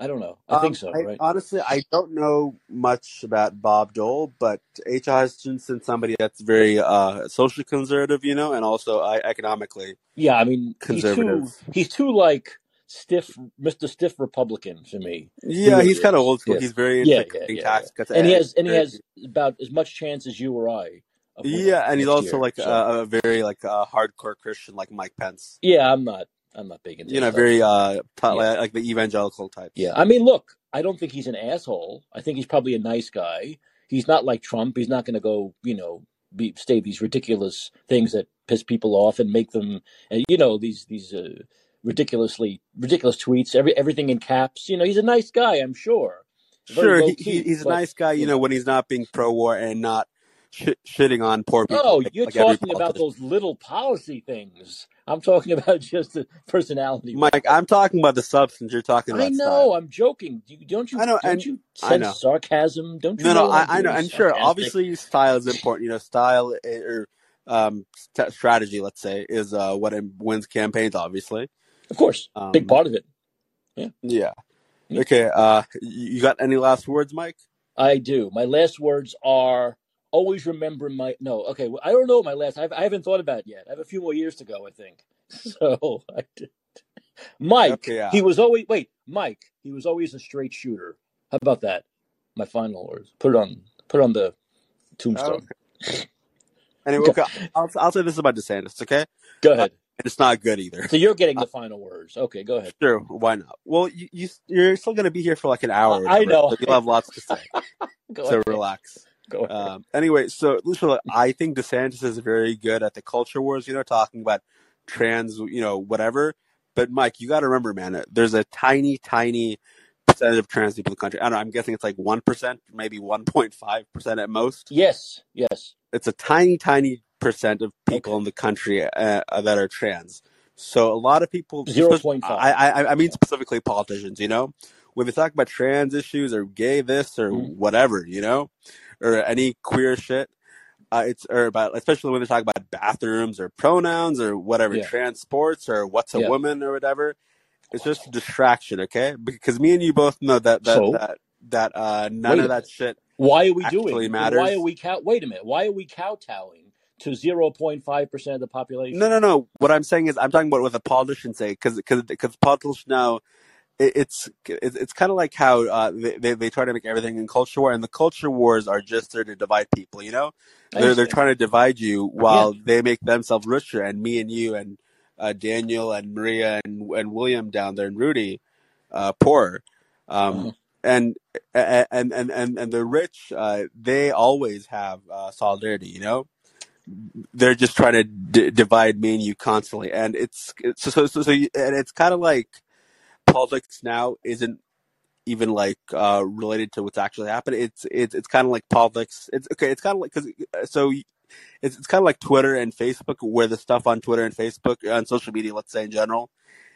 Speaker 1: I don't know. I think
Speaker 2: Um,
Speaker 1: so,
Speaker 2: I,
Speaker 1: right?
Speaker 2: honestly, I don't know much about Bob Dole, but H. Hutchinson, somebody that's very uh, socially conservative, you know, and also uh, economically
Speaker 1: Yeah, I mean, he's too
Speaker 2: conservative.
Speaker 1: he's too like stiff, Mr. Stiff Republican to me.
Speaker 2: Yeah, he's kind of old school.
Speaker 1: Yeah,
Speaker 2: He's very
Speaker 1: yeah,
Speaker 2: into
Speaker 1: yeah, yeah,
Speaker 2: tax cuts,
Speaker 1: And he has and he has about as much chance as you or I
Speaker 2: yeah, and he's also
Speaker 1: year.
Speaker 2: like
Speaker 1: So
Speaker 2: a, a very like a hardcore Christian, like Mike Pence.
Speaker 1: yeah, I'm not I'm not big into
Speaker 2: You know, very uh,
Speaker 1: Yeah,
Speaker 2: like, the evangelical type.
Speaker 1: yeah. I mean, look, I don't think he's an asshole. I think he's probably a nice guy. He's not like Trump. He's not going to go, you know, be, say these ridiculous things that piss people off and make them, uh, you know, these these uh, ridiculously ridiculous tweets. Every everything in caps. You know, he's a nice guy. I'm sure. Very
Speaker 2: Sure, he, he's a nice guy, you know. when he's not being pro-war and not sh- shitting on poor people
Speaker 1: Oh,
Speaker 2: like,
Speaker 1: you're
Speaker 2: like
Speaker 1: talking about those little policy things. I'm talking about just the personality
Speaker 2: Mike,
Speaker 1: wise.
Speaker 2: I'm talking about the substance. You're talking about.
Speaker 1: I know.
Speaker 2: style.
Speaker 1: I'm joking. You, don't you?
Speaker 2: I know,
Speaker 1: Don't
Speaker 2: and
Speaker 1: you
Speaker 2: I
Speaker 1: sense
Speaker 2: know.
Speaker 1: sarcasm? Don't you
Speaker 2: No, no,
Speaker 1: know
Speaker 2: I,
Speaker 1: I'm
Speaker 2: I know, and sure, obviously, style is important. You know, style or um, st- strategy, let's say, is uh, what wins campaigns. Obviously,
Speaker 1: Of course, big
Speaker 2: um,
Speaker 1: part of it. Yeah.
Speaker 2: yeah.
Speaker 1: yeah.
Speaker 2: Okay. Uh, you got any last words, Mike?
Speaker 1: I do. My last words are always remember my. No, okay. well, I don't know my last. I've, I haven't thought about it yet. I have a few more years to go. I think. So, I did. Mike,
Speaker 2: Okay, yeah.
Speaker 1: he was always wait. Mike, he was always a straight shooter. How about that? My final words. Put it on. Put it on the tombstone.
Speaker 2: Anyway, okay, I'll, I'll say this is about DeSantis, okay?
Speaker 1: go
Speaker 2: Uh,
Speaker 1: ahead.
Speaker 2: and it's not good either.
Speaker 1: So you're getting
Speaker 2: Uh,
Speaker 1: the final words. Okay, go ahead.
Speaker 2: sure, why not? Well, you, you you're still gonna be here for like an hour
Speaker 1: I, I know.
Speaker 2: so you'll have lots to say.
Speaker 1: go
Speaker 2: So
Speaker 1: ahead.
Speaker 2: relax. Um, anyway, so Lucia, I think DeSantis is very good at the culture wars. You know, talking about trans, you know, whatever. But Mike, you got to remember, man, there's a tiny, tiny percentage of trans people in the country. I don't know. I'm guessing it's like one percent, maybe 1.5 percent at most.
Speaker 1: Yes. Yes.
Speaker 2: It's a tiny, tiny percent of people
Speaker 1: Okay.
Speaker 2: in the country uh, that are trans. So a lot of people,
Speaker 1: Zero point five.
Speaker 2: I, I, I mean specifically politicians, you know, when they talk about trans issues or gay this or
Speaker 1: Mhm.
Speaker 2: whatever, you know, or any queer shit, uh, it's or about especially when they talk about bathrooms or pronouns or whatever,
Speaker 1: Yeah.
Speaker 2: transports or what's a
Speaker 1: Yeah.
Speaker 2: woman or whatever. It's just a distraction, okay? Because me and you both know that that
Speaker 1: So
Speaker 2: that that uh, none of that shit
Speaker 1: Why are we
Speaker 2: actually
Speaker 1: doing? Why are we cow? Wait a minute. Why are we kowtowing to zero point five percent of the population.
Speaker 2: No, no, no. What I'm saying is, I'm talking about what the politicians say, because because politicians now, it, it's it's, it's kind of like how uh, they, they they try to make everything in culture war, and the culture wars are just there to divide people. You know, they're they're trying to divide you
Speaker 1: Yeah.
Speaker 2: while they make themselves richer, and me and you and uh, Daniel and Maria and and William down there and Rudy, uh, poorer. Um,
Speaker 1: Uh-huh.
Speaker 2: and and and and and the rich, uh, they always have uh, solidarity. You know, they're just trying to d- divide me and you constantly, and it's, so so, so you, and it's kind of like politics now isn't even like uh related to what's actually happening. It's it's it's kind of like politics. It's okay. It's kind of like because so it's it's kind of like Twitter and Facebook, where the stuff on Twitter and Facebook on social media, let's say in general,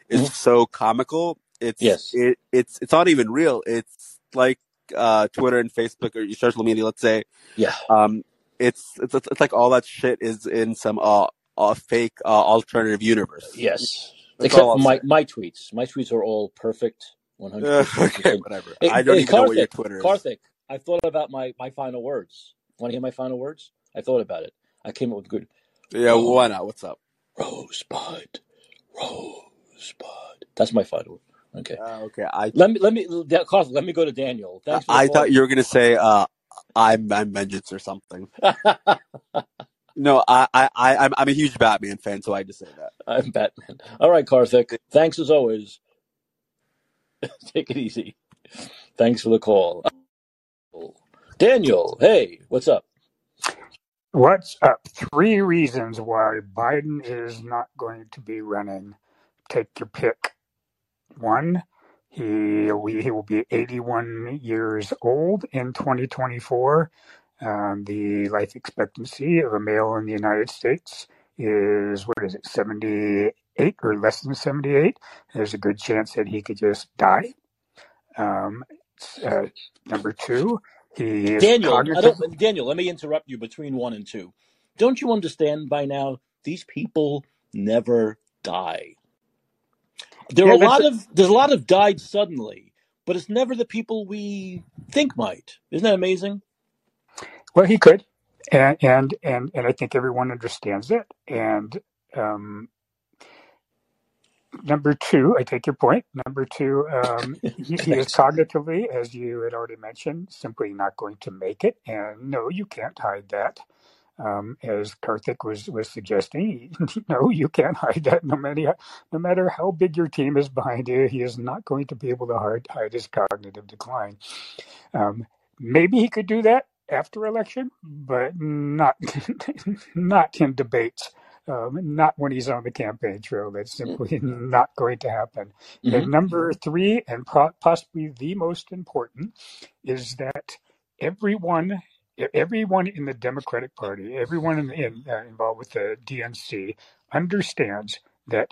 Speaker 2: is
Speaker 1: Mhm.
Speaker 2: so comical. It's
Speaker 1: Yes.
Speaker 2: it it's it's not even real. It's like uh Twitter and Facebook or your social media, let's say.
Speaker 1: Yeah.
Speaker 2: Um, it's it's it's like all that shit is in some uh, uh fake uh, alternative universe.
Speaker 1: Yes.
Speaker 2: That's
Speaker 1: Except my my tweets. My tweets are all perfect. One hundred
Speaker 2: Uh,
Speaker 1: percent.
Speaker 2: okay, whatever.
Speaker 1: Hey,
Speaker 2: I don't
Speaker 1: hey,
Speaker 2: even know what your Twitter is.
Speaker 1: Karthik, I thought about my, my final words. Want to hear my final words? I thought about it. I came up with good.
Speaker 2: Yeah, why not? What's up?
Speaker 1: rosebud, rosebud. That's my final word. Okay.
Speaker 2: Uh, okay, I
Speaker 1: Let me let me Karthik, let me go to Daniel. Thanks for
Speaker 2: I thought you were gonna say uh I'm I'm vengeance or something. No, I I I I'm, I'm a huge Batman fan, so I had to say that.
Speaker 1: I'm Batman. All right, Karthik. Thanks as always. Take it easy. Thanks for the call. Daniel, hey, what's up?
Speaker 3: What's up? Three reasons why Biden is not going to be running. Take your pick. One, he we, he will be 81 years old in 2024. Um, the life expectancy of a male in the United States is what is it, 78 or less than 78? There's a good chance that he could just die. Um, uh, number two, he is
Speaker 1: Daniel, I don't Daniel, let me interrupt you between one and two. Don't you understand by now these people never die? There are a lot of there's a lot of died suddenly, but it's never the people we think might. Isn't that amazing?
Speaker 3: Well, he could, and and and and I think everyone understands it. And um, number two, I take your point. Number two, um, he, he is
Speaker 1: Thanks.
Speaker 3: cognitively, as you had already mentioned, simply not going to make it. And no, you can't hide that. Um, as Karthik was was suggesting, no, you can't hide that. No matter no matter how big your team is behind you, he is not going to be able to hide, hide his cognitive decline. Um, maybe he could do that after election, but not not in debates. Um, not when he's on the campaign trail. That's simply not going to happen.
Speaker 1: hmm
Speaker 3: And number three, and pro- possibly the most important, is that everyone, everyone in the Democratic Party, everyone in, in, uh, involved with the DNC, understands that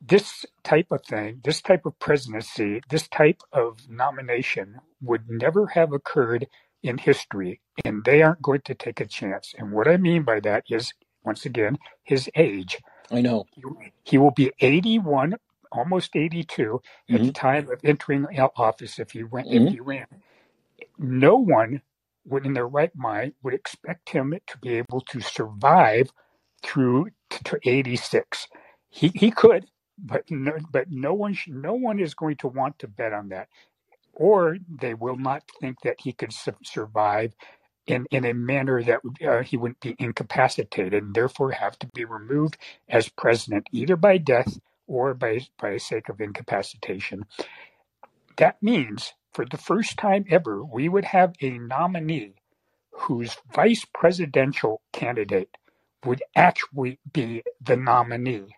Speaker 3: this type of thing, this type of presidency, this type of nomination would never have occurred in history, and they aren't going to take a chance. And what I mean by that is, once again, his age.
Speaker 1: I know.
Speaker 3: He will be 81, almost 82 at
Speaker 1: hmm
Speaker 3: the time of entering office if he went
Speaker 1: hmm
Speaker 3: if he ran. no one would, in their right mind, would expect him to be able to survive through to, to 86. He he could, but no, but no one no one is going to want to bet on that, or they will not think that he could su- survive in in a manner that uh, he wouldn't be incapacitated and therefore have to be removed as president either by death or by by sake of incapacitation. That means for the first time ever, we would have a nominee whose vice presidential candidate would actually be the nominee.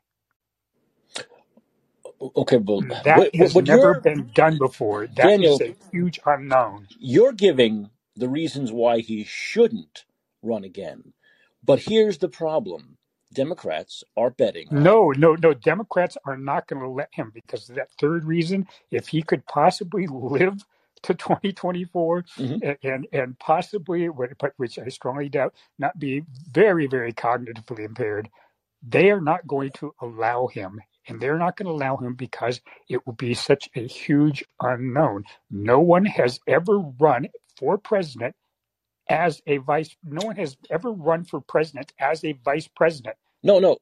Speaker 1: Okay, but
Speaker 3: That
Speaker 1: what,
Speaker 3: has
Speaker 1: what
Speaker 3: never
Speaker 1: you're
Speaker 3: been done before. That is
Speaker 1: Daniel,
Speaker 3: a huge unknown.
Speaker 1: you're giving the reasons why he shouldn't run again. But here's the problem: Democrats are betting.
Speaker 3: No, no, no. Democrats are not going to let him because of that third reason. If he could possibly live to 2024
Speaker 1: Mhm.
Speaker 3: and and, and possibly, what- but which I strongly doubt, not be very, very cognitively impaired, they are not going to allow him. And they're not going to allow him because it will be such a huge unknown. No one has ever run for president as a vice. No one has ever run for president as a vice president.
Speaker 1: No, no.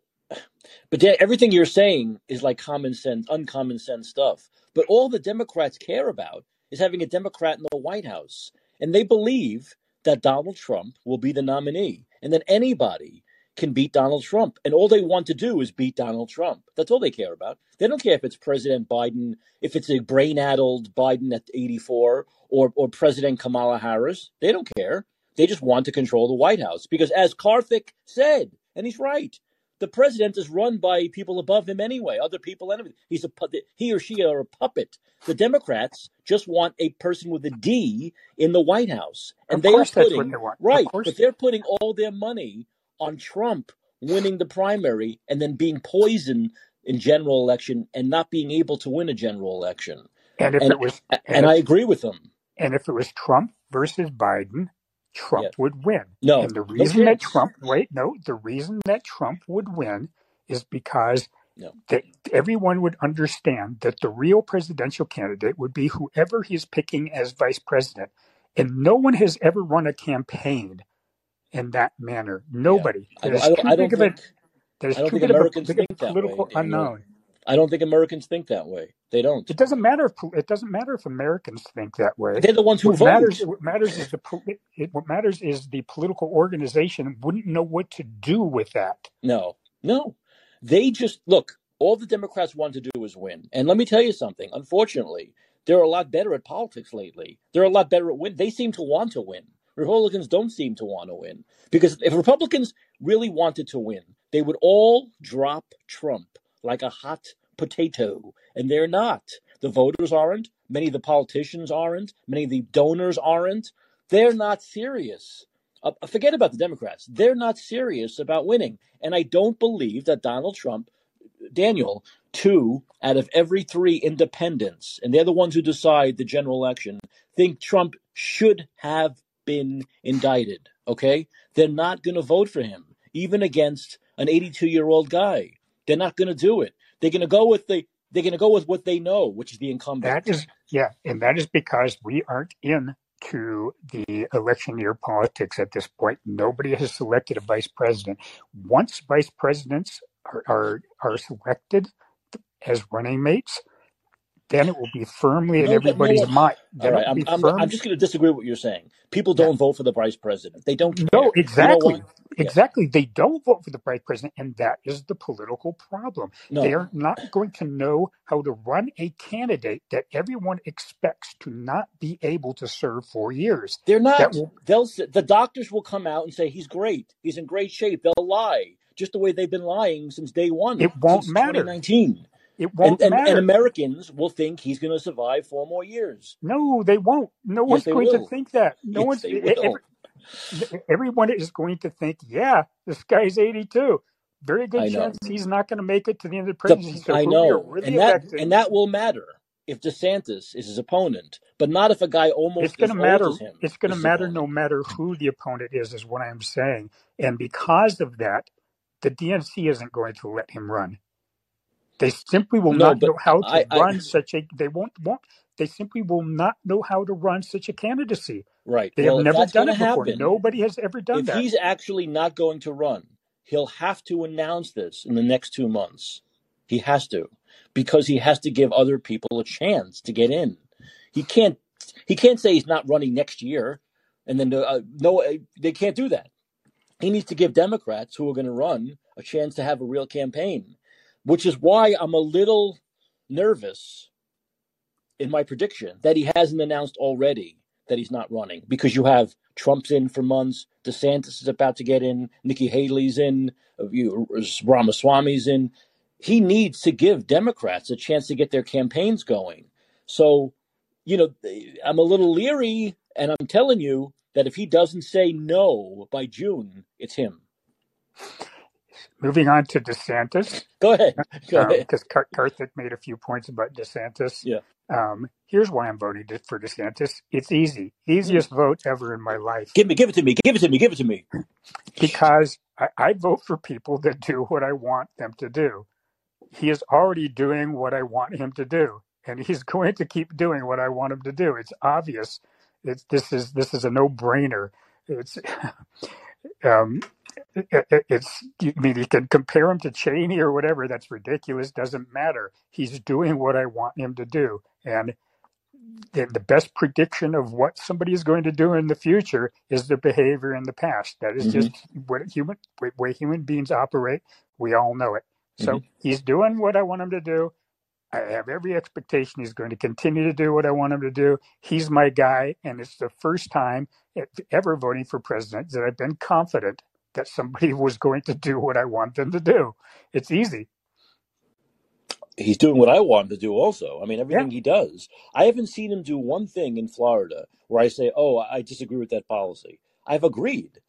Speaker 1: But Dan, everything you're saying is like common sense, uncommon sense stuff. But all the Democrats care about is having a Democrat in the White House. And they believe that Donald Trump will be the nominee and that anybody can beat Donald Trump. And all they want to do is beat Donald Trump. That's all they care about. They don't care if it's President Biden, if it's a brain addled Biden at 84 or, or President Kamala Harris. They don't care. They just want to control the White House. Because as Karthik said, and he's right, the president is run by people above him anyway, other people and. He's a he or she are a puppet. The Democrats just want a person with a D in the White House, and they are
Speaker 3: course, that's what
Speaker 1: putting
Speaker 3: they
Speaker 1: right, but they're putting all their money on Trump winning the primary and then being poisoned in general election and not being able to win a general election.
Speaker 3: and if
Speaker 1: And
Speaker 3: it was, and
Speaker 1: and
Speaker 3: if
Speaker 1: I agree with them.
Speaker 3: and if it was Trump versus Biden, Trump
Speaker 1: Yeah,
Speaker 3: would win.
Speaker 1: no,
Speaker 3: And the reason that. Trump, wait, no, the reason that Trump would win is because
Speaker 1: No,
Speaker 3: that everyone would understand that the real presidential candidate would be whoever he's picking as vice president. And no one has ever run a campaign in that manner.
Speaker 1: yeah.
Speaker 3: Nobody.
Speaker 1: Don't. I don't. I don't
Speaker 3: a
Speaker 1: think.
Speaker 3: that is
Speaker 1: I don't think
Speaker 3: a
Speaker 1: Americans
Speaker 3: a
Speaker 1: think that way,
Speaker 3: political unknown.
Speaker 1: I don't think Americans think that way. They don't.
Speaker 3: It doesn't matter if it doesn't matter if Americans think that way.
Speaker 1: They're the ones who
Speaker 3: What matters
Speaker 1: vote.
Speaker 3: what matters is the it, what matters is the political organization wouldn't know what to do with that.
Speaker 1: No, no. They just look. All the Democrats want to do is win. And let me tell you something. Unfortunately, they're a lot better at politics lately. They're a lot better at win. They seem to want to win. Republicans don't seem to want to win because if Republicans really wanted to win, they would all drop Trump like a hot potato, and they're not. The voters aren't. Many of the politicians aren't. Many of the donors aren't. They're not serious. Uh, forget about the Democrats. They're not serious about winning. And I don't believe that Donald Trump, Daniel, two out of every three independents, and they're the ones who decide the general election, think Trump should have been indicted. Okay? They're not going to vote for him, even against an 82 year old guy. They're not going to do it. They're going to go with the. They're going to go with what they know, which is the incumbent.
Speaker 3: is yeah, and that is because we aren't in to the election year politics at this point. Nobody has selected a vice president. Once vice presidents are are, are selected as running mates, then it will be firmly in
Speaker 1: No, no
Speaker 3: everybody's mind. Then
Speaker 1: right, I'm I'm. I'm just going to disagree with what you're saying. People don't vote for the vice president. They don't
Speaker 3: No,
Speaker 1: care. Know
Speaker 3: exactly.
Speaker 1: Yeah.
Speaker 3: Exactly. They don't vote for the vice president, and that is the political problem. They are not going to know how to run a candidate that everyone expects to not be able to serve four years.
Speaker 1: They're not.
Speaker 3: Will,
Speaker 1: They'll the doctors will come out and say he's great. He's in great shape. They'll lie just the way they've been lying since day one,
Speaker 3: it won't matter.
Speaker 1: 2019.
Speaker 3: It
Speaker 1: And
Speaker 3: won't
Speaker 1: and, and
Speaker 3: matter.
Speaker 1: Americans will think he's going to survive four more years.
Speaker 3: No, they won't. No
Speaker 1: Yes,
Speaker 3: one's going to think that. No
Speaker 1: Yes,
Speaker 3: one's
Speaker 1: will.
Speaker 3: every, everyone is going to think, yeah, this guy's 82. Very good
Speaker 1: I know.
Speaker 3: chance he's not going to make it to the end of the presidency. So
Speaker 1: I
Speaker 3: who we are
Speaker 1: know,
Speaker 3: really
Speaker 1: and that and that will matter if DeSantis is his opponent, but not if a guy
Speaker 3: It's
Speaker 1: almost
Speaker 3: going
Speaker 1: as
Speaker 3: to
Speaker 1: old
Speaker 3: matter.
Speaker 1: as him
Speaker 3: It's going to matter no matter who the opponent is, is what I'm saying. And because of that, the DNC isn't going to let him run. They simply will
Speaker 1: No,
Speaker 3: not know how to
Speaker 1: I, I
Speaker 3: run such a. They won't. won't they simply will not know how to run such a candidacy.
Speaker 1: Right.
Speaker 3: They
Speaker 1: well,
Speaker 3: have never done it before.
Speaker 1: happen,
Speaker 3: Nobody has ever done
Speaker 1: if
Speaker 3: that.
Speaker 1: he's actually not going to run, he'll have to announce this in the next two months. He has to, because he has to give other people a chance to get in. He can't. He can't say he's not running next year, and then uh, no, uh, they can't do that. He needs to give Democrats who are going to run a chance to have a real campaign, which is why I'm a little nervous in my prediction that he hasn't announced already that he's not running because you have Trump's in for months, DeSantis is about to get in, Nikki Haley's in, Ramaswamy's in. He needs to give Democrats a chance to get their campaigns going. So, you know, I'm a little leery, and I'm telling you that if he doesn't say no by June, it's him.
Speaker 3: Moving on to DeSantis,
Speaker 1: Go ahead. Go ahead.
Speaker 3: because Kar- Karthik made a few points about DeSantis.
Speaker 1: Yeah.
Speaker 3: Um, here's why I'm voting for DeSantis. It's easy, easiest vote ever in my life,
Speaker 1: Give me, give it to me, give it to me, give it to me.
Speaker 3: because I, I vote for people that do what I want them to do. He is already doing what I want him to do, and he's going to keep doing what I want him to do. It's obvious. It's this is this is a no brainer. It's um, it, it- it's I mean you can compare him to Cheney or whatever. That's ridiculous. Doesn't matter. He's doing what I want him to do, and the, the best prediction of what somebody is going to do in the future is their behavior in the past. That is mm-hmm. just what human way, way human beings operate. We all know it. So mm-hmm. he's doing what I want him to do. I have every expectation he's going to continue to do what I want him to do. He's my guy, and it's the first time ever voting for president that I've been confident that somebody was going to do what I want them to do. It's easy.
Speaker 1: he's doing what I want him to do also. I mean,
Speaker 3: Yeah,
Speaker 1: everything he does. I haven't seen him do one thing in Florida where I say, oh, I disagree with that policy. I've agreed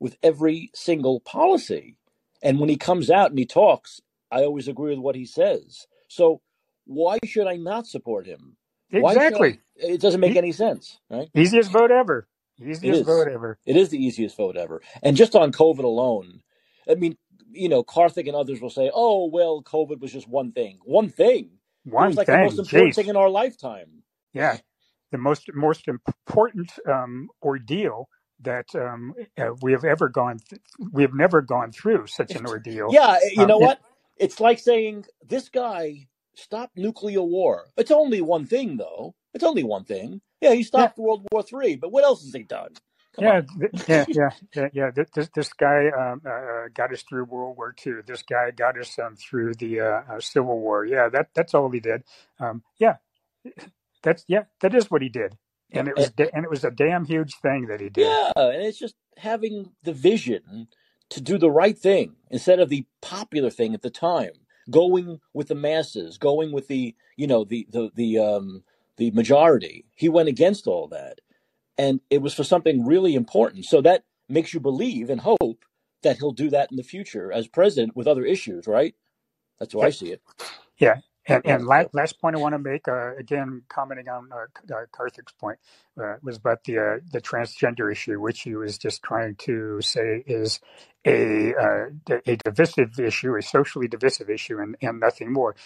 Speaker 1: with every single policy. And when he comes out and he talks, I always agree with what he says. So why should I not support him? Why should I?
Speaker 3: exactly.
Speaker 1: It doesn't make
Speaker 3: E-
Speaker 1: any sense, right?
Speaker 3: easiest vote ever.
Speaker 1: It
Speaker 3: Easiest
Speaker 1: is.
Speaker 3: vote ever.
Speaker 1: It is the easiest vote ever. And just on COVID alone, I mean, you know, Karthik and others will say, oh, well, COVID was just one thing. One thing. It
Speaker 3: One
Speaker 1: was like the most important
Speaker 3: jeez.
Speaker 1: thing in our lifetime.
Speaker 3: Yeah, the most most important um, ordeal that um, uh, we have ever gone. Th- we have never gone through such an ordeal.
Speaker 1: Yeah, you
Speaker 3: Um,
Speaker 1: know
Speaker 3: it,
Speaker 1: what? It's like saying this guy stopped nuclear war. It's only one thing, though. It's only one thing. Yeah, he
Speaker 3: yeah,
Speaker 1: stopped World War Three, but what else has he done? Come
Speaker 3: yeah,
Speaker 1: on.
Speaker 3: th- yeah, yeah, yeah, yeah. This this guy um, uh, uh, got us through World War II. This guy got us um, through the uh, uh, Civil War. Yeah, that that's all he did. Um, yeah, that's yeah, that is what he did,
Speaker 1: Yeah,
Speaker 3: and it
Speaker 1: and,
Speaker 3: was da- and it was a damn huge thing that he did.
Speaker 1: yeah, and it's just having the vision to do the right thing instead of the popular thing at the time. Going with the masses, going with the you know the the the um the majority. He went against all that. and it was for something really important. So that makes you believe and hope that he'll do that in the future as president with other issues, right? That's how I see it.
Speaker 3: Yeah. And, and la-
Speaker 1: So,
Speaker 3: last point I want to make, uh, again, commenting on uh, uh, Karthik's point, uh, was about the uh, the transgender issue, which he was just trying to say is a uh, a divisive issue, a socially divisive issue, and, and nothing more.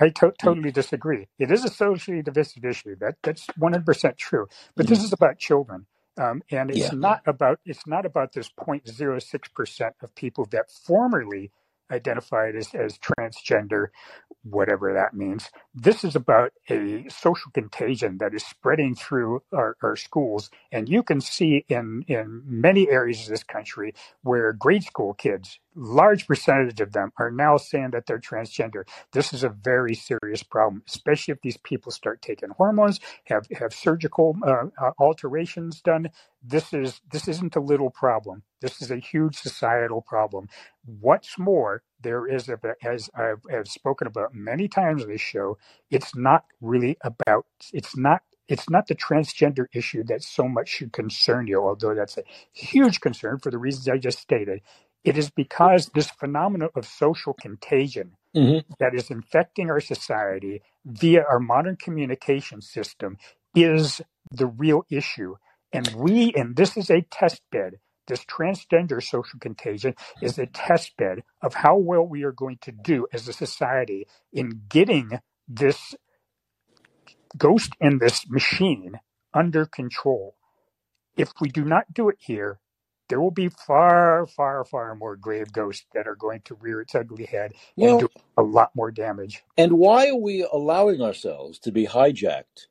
Speaker 3: I to-
Speaker 1: mm,
Speaker 3: totally disagree. It is a socially divisive issue. That that's one hundred percent true. But this
Speaker 1: mhm.
Speaker 3: is about children. Um, and it's
Speaker 1: yeah,
Speaker 3: not about it's not about this 0.06 percent of people that formerly identified as, as transgender whatever that means. This is about a social contagion that is spreading through our, our schools. And you can see in, in many areas of this country where grade school kids, large percentage of them, are now saying that they're transgender. This is a very serious problem, especially if these people start taking hormones, have, have surgical uh, uh, alterations done. This is this isn't a little problem. This is a huge societal problem. What's more, there is, a, as I've, I've spoken about many times on this show, it's not really about, it's not, it's not the transgender issue that so much should concern you, although that's a huge concern for the reasons I just stated. It is because this phenomenon of social contagion
Speaker 1: hmm
Speaker 3: that is infecting our society via our modern communication system is the real issue. And we, and this is a test bed, this transgender social contagion is a test bed of how well we are going to do as a society in getting this ghost in this machine under control. If we do not do it here, there will be far, far, far more grave ghosts that are going to rear its ugly head and do a lot more damage.
Speaker 1: and why are we allowing ourselves to be hijacked,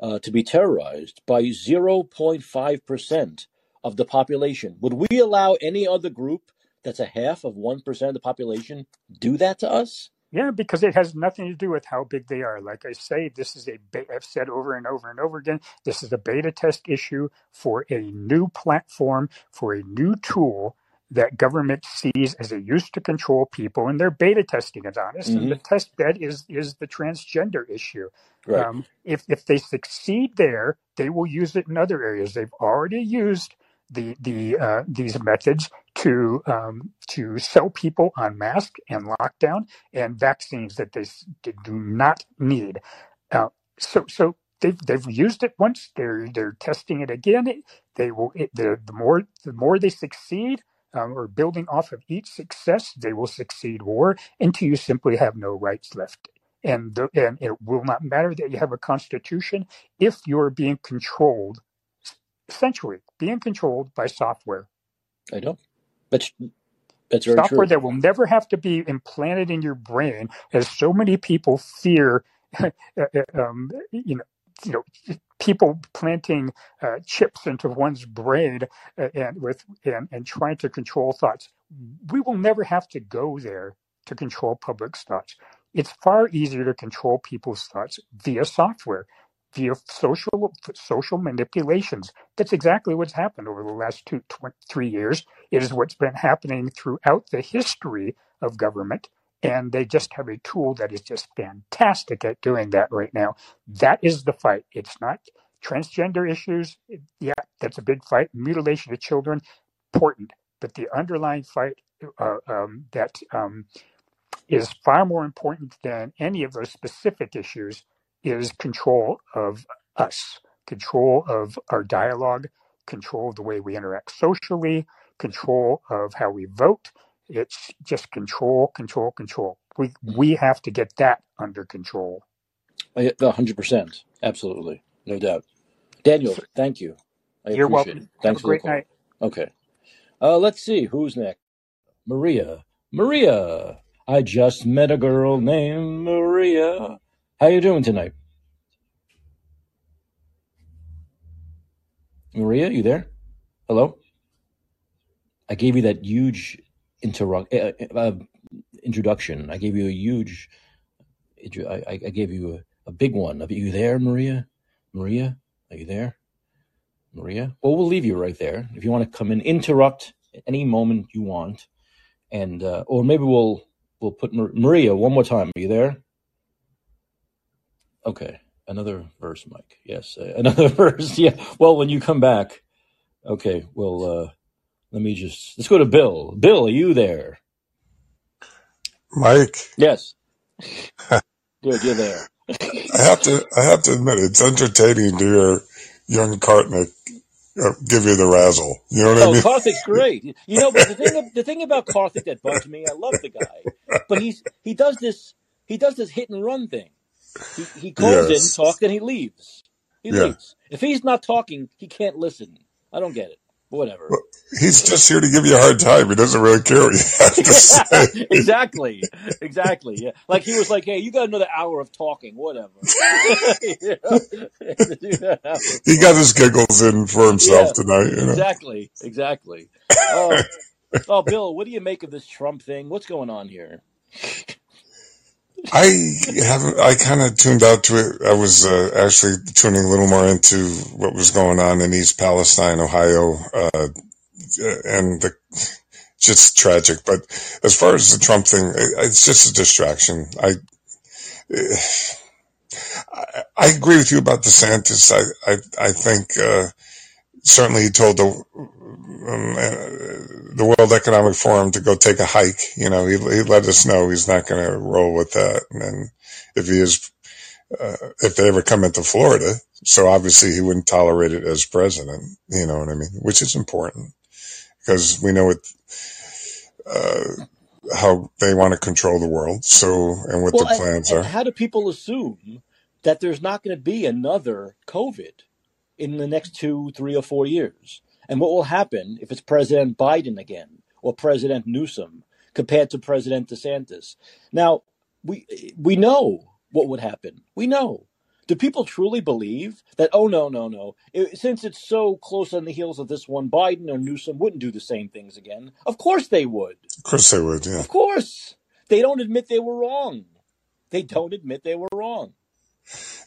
Speaker 1: uh, to be terrorized by 0.5% of the population? Would we allow any other group that's a half of 1% of the population do that to us?
Speaker 3: Yeah, because it has nothing to do with how big they are. Like I say, this is a be- I've said over and over and over again, this is a beta test issue for a new platform, for a new tool that government sees as a use to control people, and they're beta testing it on us. And
Speaker 1: hmm
Speaker 3: the test bed is is the transgender issue.
Speaker 1: Right.
Speaker 3: Um, if if they succeed there, they will use it in other areas. They've already used the the uh, these methods to um, to sell people on mask and lockdown and vaccines that they do not need. Uh, so so they've they've used it once. They're they're testing it again. They will it, the the more the more they succeed. Um, or building off of each success, they will succeed more until you simply have no rights left. And the, and it will not matter that you have a constitution if you're being controlled, essentially being controlled by software
Speaker 1: I know. That's, that's very
Speaker 3: software
Speaker 1: true.
Speaker 3: that will never have to be implanted in your brain, as so many people fear. uh, um, you know, you know, people planting uh, chips into one's brain uh, and with and, and trying to control thoughts. We will never have to go there to control public thoughts. It's far easier to control people's thoughts via software, via social social manipulations. That's exactly what's happened over the last two, tw- three years it is what's been happening throughout the history of government. And they just have a tool that is just fantastic at doing that right now. That is the fight. It's not transgender issues. Yeah, that's a big fight. Mutilation of children, important. But the underlying fight uh, um, that um, is far more important than any of those specific issues is control of us, control of our dialogue, control of the way we interact socially, control of how we vote. It's just control, control, control. We we have to get that under control.
Speaker 1: Hundred percent. Absolutely. No doubt. Daniel,
Speaker 3: So
Speaker 1: thank you. I
Speaker 3: you're
Speaker 1: appreciate it.
Speaker 3: welcome. Have a
Speaker 1: Thanks for the
Speaker 3: great
Speaker 1: call.
Speaker 3: night.
Speaker 1: Okay. Uh, let's see. Who's next? Maria. Maria. I just met a girl named Maria. How you doing tonight? Maria, you there? Hello? I gave you that huge uh, uh, introduction. I gave you a huge, I, I gave you a, a big one. Are you there, Maria? Maria, are you there? Maria? Well, we'll leave you right there. If you want to come in, interrupt at any moment you want. And, uh, or maybe we'll, we'll put Mar- Maria one more time. Are you there? Okay. Another verse, Mike. Yes. uh, Another verse. Yeah. Well, when you come back, okay, well, uh, let me just, let's go to Bill. Bill, are you there?
Speaker 4: Mike,
Speaker 1: Yes. Good. You're there.
Speaker 4: I have to I have to admit it's entertaining to hear young Karthik uh, give you the razzle. You know what I
Speaker 1: Oh,
Speaker 4: mean?
Speaker 1: Karthik's great. You know, but the thing, the thing about Karthik that bugs me, I love the guy, but he's he does this he does this hit and run thing. He he calls in,
Speaker 4: Yes.
Speaker 1: talks, and he leaves. He
Speaker 4: Yeah.
Speaker 1: leaves. If he's not talking, he can't listen. I don't get it. Whatever.
Speaker 4: Well, he's just here to give you a hard time. He doesn't really care what you have to say.
Speaker 1: exactly. Exactly. Yeah. Like he was like, "Hey, you got another hour of talking. Whatever." You know? An hour of
Speaker 4: he got his giggles in for himself
Speaker 1: Yeah.
Speaker 4: tonight. You know.
Speaker 1: Exactly. Exactly. Oh, oh, Bill, what do you make of this Trump thing? What's going on here?
Speaker 4: I haven't. I kind of tuned out to it. I was uh, actually tuning a little more into what was going on in East Palestine, Ohio, uh, and the, just tragic. But as far as the Trump thing, it- it's just a distraction. I I, I agree with you about DeSantis. I I, I think uh, certainly he told the um, uh, the World Economic Forum to go take a hike. You know, he he let us know he's not going to roll with that, and if he is, uh, if they ever come into Florida, so obviously he wouldn't tolerate it as president. You know what I mean? Which is important because we know what uh, how they want to control the world. So and what
Speaker 1: Well, and,
Speaker 4: plans
Speaker 1: and
Speaker 4: are.
Speaker 1: how do people assume that there's not going to be another COVID in the next two, three, or four years. And what will happen if it's President Biden again or President Newsom compared to President DeSantis? Now, we we know what would happen. We know. Do people truly believe that? Oh no, no, no! It, since it's so close on the heels of this one, Biden or Newsom wouldn't do the same things again. Of course they would.
Speaker 4: Of course they would. Yeah.
Speaker 1: Of course, they don't admit they were wrong. They don't admit they were wrong.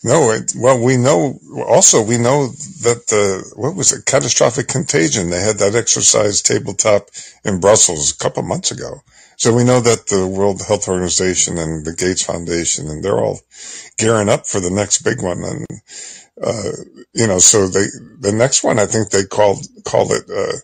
Speaker 4: No, it, well, we know also we know that the what was it catastrophic contagion. They had that exercise tabletop in Brussels a couple months ago. So we know that the World Health Organization and the Gates Foundation and they're all gearing up for the next big one. And uh, you know, so they the next one I think they called call it uh,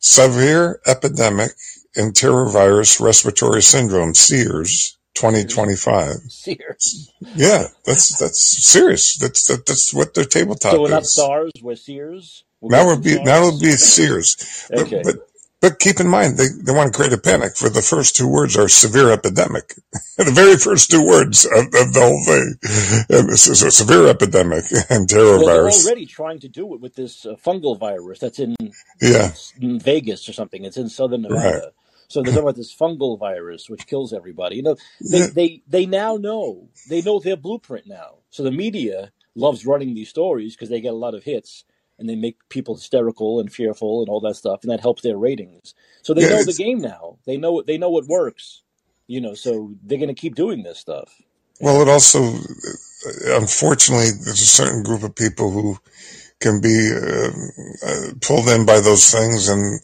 Speaker 4: severe epidemic enterovirus respiratory syndrome (SEERS) 2025.
Speaker 1: Sears.
Speaker 4: Yeah, that's that's serious. That's that, that's what their tabletop
Speaker 1: So we're not
Speaker 4: is.
Speaker 1: SARS, we're Sears. We'll
Speaker 4: Now we'll be now it'll be Sears. But
Speaker 1: Okay.
Speaker 4: but but keep in mind they, they want to create a panic for the first two words are severe epidemic. the very first two words of, of the whole thing. And this is a severe epidemic and terror
Speaker 1: Well, they're already trying to do it with this uh, fungal virus that's in,
Speaker 4: Yeah,
Speaker 1: in Vegas or something. It's in southern
Speaker 4: right.
Speaker 1: So they're talking about this fungal virus which kills everybody. You know, they,
Speaker 4: Yeah,
Speaker 1: they, they now know. They know their blueprint now. So the media loves running these stories because they get a lot of hits and they make people hysterical and fearful and all that stuff, and that helps their ratings. So they
Speaker 4: yeah,
Speaker 1: know the game now. They know they know what works. You know, so they're going to keep doing this stuff.
Speaker 4: Well, it also, unfortunately, there's a certain group of people who can be uh, uh, pulled in by those things, and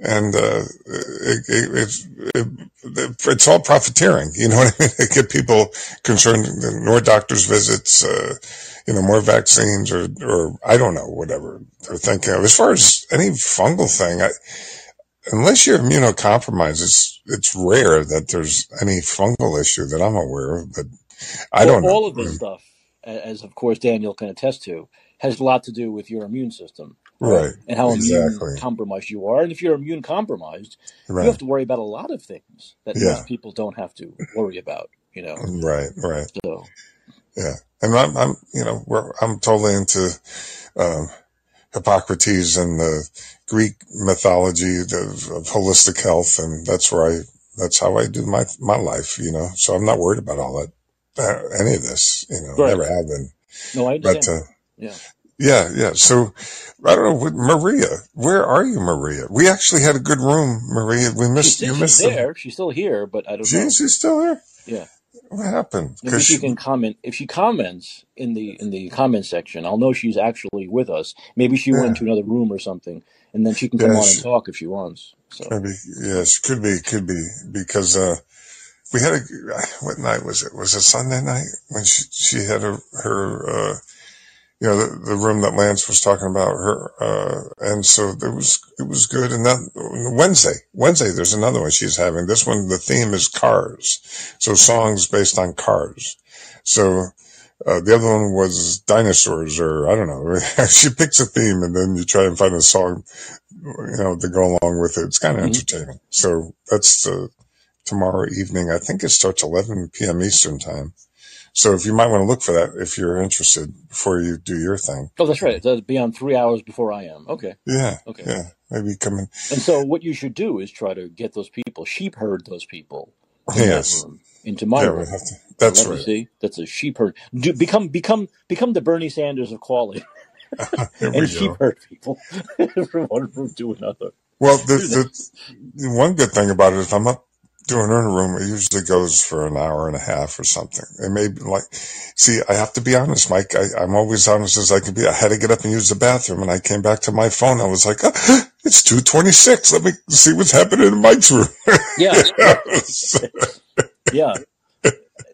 Speaker 4: and uh, it, it, it's it, it's all profiteering. You know what I mean? They get people concerned, more doctors' visits, uh, you know, more vaccines, or or I don't know, whatever they're thinking of. As far as any fungal thing, I, unless you're immunocompromised, it's it's rare that there's any fungal issue that I'm aware of. But I
Speaker 1: Well,
Speaker 4: don't know.
Speaker 1: all of this stuff, as of course Daniel can attest to, has a lot to do with your immune system, right?
Speaker 4: Right?
Speaker 1: And how immune compromised you are. And if you're immune compromised, you have to worry about a lot of things that
Speaker 4: Yeah.
Speaker 1: most people don't have to worry about, you know.
Speaker 4: Right. Right.
Speaker 1: So,
Speaker 4: Yeah. And I'm, I'm, you know, we're, I'm totally into, um, Hippocrates and the Greek mythology of, of holistic health. And that's where I, that's how I do my, my life, you know, so I'm not worried about all that, uh, any of this, you know,
Speaker 1: right.
Speaker 4: never have been.
Speaker 1: No, I
Speaker 4: But, uh,
Speaker 1: Yeah.
Speaker 4: yeah, yeah. So I don't know, what- Maria, where are you, Maria? We actually had a good room, Maria. We
Speaker 1: She's
Speaker 4: missed, you
Speaker 1: she's
Speaker 4: missed the,
Speaker 1: there. She's still here, but I don't
Speaker 4: she,
Speaker 1: know.
Speaker 4: she's still here?
Speaker 1: Yeah.
Speaker 4: What happened?
Speaker 1: Maybe she
Speaker 4: she,
Speaker 1: can comment. If she comments in the in the comment section, I'll know she's actually with us. Maybe she went to another room or something, and then she can come
Speaker 4: yeah,
Speaker 1: on and talk if she wants. So
Speaker 4: maybe, yes, could be, could be, because, uh, we had a, what night was it? Was it Sunday night when she, she had her, her, uh, you know, the, the room that Lance was talking about her, uh, and so it was, it was good. And then Wednesday, Wednesday, there's another one she's having. This one, the theme is cars. So songs based on cars. So, uh, the other one was dinosaurs or I don't know. she picks a theme and then you try and find a song, you know, to go along with it. It's kind of
Speaker 1: hmm
Speaker 4: entertaining. So that's, uh, tomorrow evening. I think it starts 11 p.m. Eastern time. So if you might want to look for that if you're interested before you do your thing.
Speaker 1: Oh, that's right. That'll be on three hours before I am. Okay.
Speaker 4: Yeah,
Speaker 1: Okay.
Speaker 4: yeah. Maybe come in.
Speaker 1: And so what you should do is try to get those people, sheep herd those people
Speaker 4: Yes.
Speaker 1: room into my
Speaker 4: Yeah, we
Speaker 1: room.
Speaker 4: have to. That's right.
Speaker 1: see. That's a sheep herd. Do, become become become the Bernie Sanders of quality and sheep herd people from one room to another.
Speaker 4: Well, the, the, the one good thing about it is I'm up doing in a room, it usually goes for an hour and a half or something. It may be like, see, I have to be honest, Mike. I, I'm always honest as I can be. I had to get up and use the bathroom and I came back to my phone. I was like, oh, it's 226. Let me see what's happening in Mike's room.
Speaker 1: Yeah, yeah,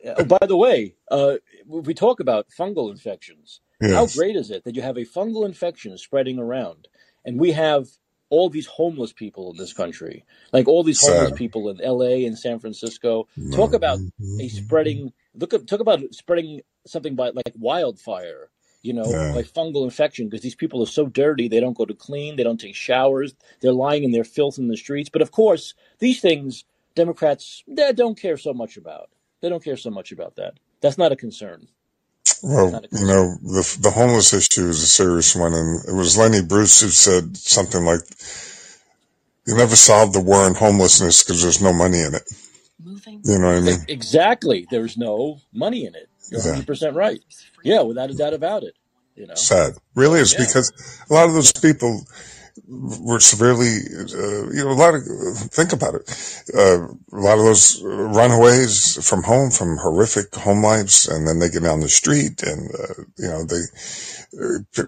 Speaker 1: yeah. Oh, by the way, uh, we talk about fungal infections. How great is it that you have a fungal infection spreading around, and we have all these homeless people in this country, like all these homeless
Speaker 4: Sad.
Speaker 1: people in L.A. and San Francisco. Talk mm-hmm. about a spreading. Look at talk about spreading something by like wildfire. You know,
Speaker 4: Yeah.
Speaker 1: like fungal infection, because these people are so dirty, they don't go to clean, they don't take showers, they're lying in their filth in the streets. But of course, these things Democrats they don't care so much about. They don't care so much about that. That's not a concern.
Speaker 4: Well, you know, the the homeless issue is a serious one, and it was Lenny Bruce who said something like, "You never solve the war on homelessness because there's no money in it." You know what I mean?
Speaker 1: Exactly. There's no money in it. You're
Speaker 4: Yeah.
Speaker 1: 100% right. Yeah, without a doubt about it. You know?
Speaker 4: Sad. Really is
Speaker 1: Yeah.
Speaker 4: because a lot of those people were severely, uh, you know, a lot of, think about it. Uh, a lot of those runaways from home, from horrific home lives, and then they get on the street and, uh, you know, they, uh,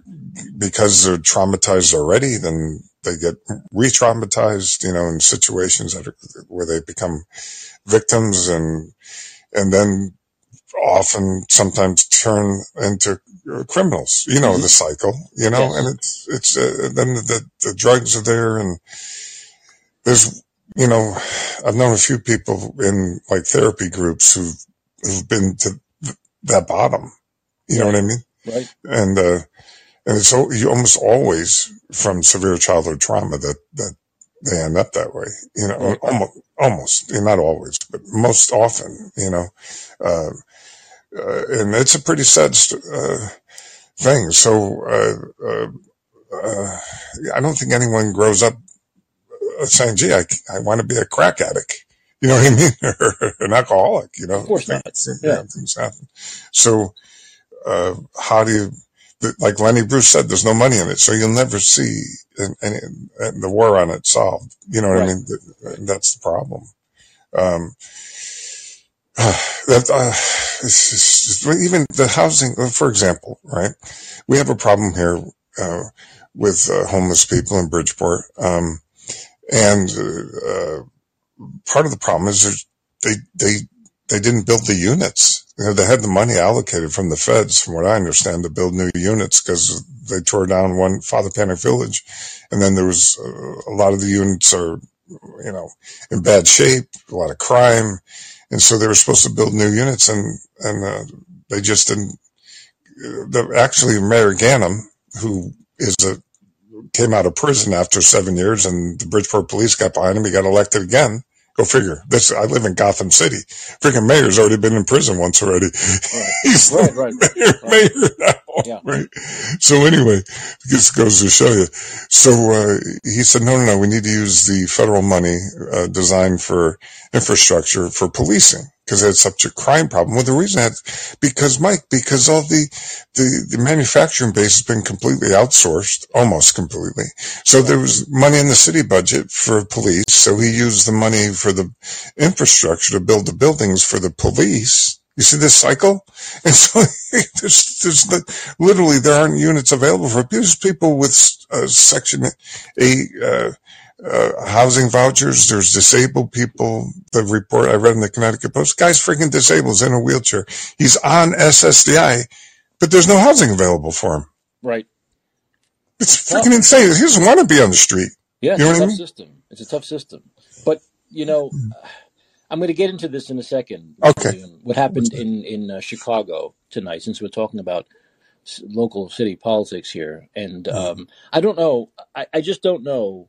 Speaker 4: because they're traumatized already, then they get re-traumatized, you know, in situations that are, where they become victims and, and then often sometimes turn into criminals. You know
Speaker 1: Mhm.
Speaker 4: the cycle, you know,
Speaker 1: Yes.
Speaker 4: and it's it's uh, then the the drugs are there, and there's you know I've known a few people in like therapy groups who've who've been to th- that bottom. You know what I mean?
Speaker 1: Right?
Speaker 4: And uh, and it's you almost always from severe childhood trauma that that they end up that way. You know,
Speaker 1: Right.
Speaker 4: almost almost not always, but most often. You know. Uh, uh, and it's a pretty sad st- uh, thing. So uh, uh, uh, I don't think anyone grows up saying, "Gee, I, I want to be a crack addict." You know what I mean, or an alcoholic. You know,
Speaker 1: Of course not.
Speaker 4: things,
Speaker 1: Yeah.
Speaker 4: yeah, things happen. So uh, how do you? Like Lenny Bruce said, there's no money in it, so you'll never see an- any, an- the war on it solved. You know what I mean? That's the problem. Um, that uh, it's even the housing, for example, right? We have a problem here uh, with uh, homeless people in Bridgeport, um, and uh, uh, part of the problem is they they they didn't build the units. You know, they had the money allocated from the feds, from what I understand, to build new units because they tore down one Father Panik Village, and then there was uh, a lot of the units are you know in bad shape, a lot of crime, and so they were supposed to build new units, and and uh, they just didn't. uh, The, actually, Mayor Ganim, who is a came out of prison after seven years, and the Bridgeport police got behind him. He got elected again. Go figure. This I live in Gotham City. Freaking mayor's already been in prison once already.
Speaker 1: Right.
Speaker 4: He's
Speaker 1: Right, right,
Speaker 4: mayor,
Speaker 1: right.
Speaker 4: mayor now,
Speaker 1: Yeah.
Speaker 4: right? So anyway, this goes to show you. So uh, he said, no, no, no. We need to use the federal money uh, designed for infrastructure for policing because had such a crime problem. Well, the reason that because Mike, because all the the, the manufacturing base has been completely outsourced, almost completely. So there was money in the city budget for police. So he used the money for the infrastructure to build the buildings for the police. You see this cycle? And so there's, there's the, literally there aren't units available for these people with uh, Section 8 uh, uh, housing vouchers. There's disabled people. The report I read in the Connecticut Post, guy's freaking disabled, he's in a wheelchair. He's on SSDI, but there's no housing available for him.
Speaker 1: Right.
Speaker 4: It's
Speaker 1: Tough.
Speaker 4: freaking insane. He doesn't want to be on the street.
Speaker 1: Yeah,
Speaker 4: You know
Speaker 1: a
Speaker 4: what I mean?
Speaker 1: system. It's a tough system. But, you know, I'm going to get into this in a second.
Speaker 4: Okay.
Speaker 1: What happened in, in uh, Chicago tonight, since we're talking about s- local city politics here. And um, I don't know, I, I just don't know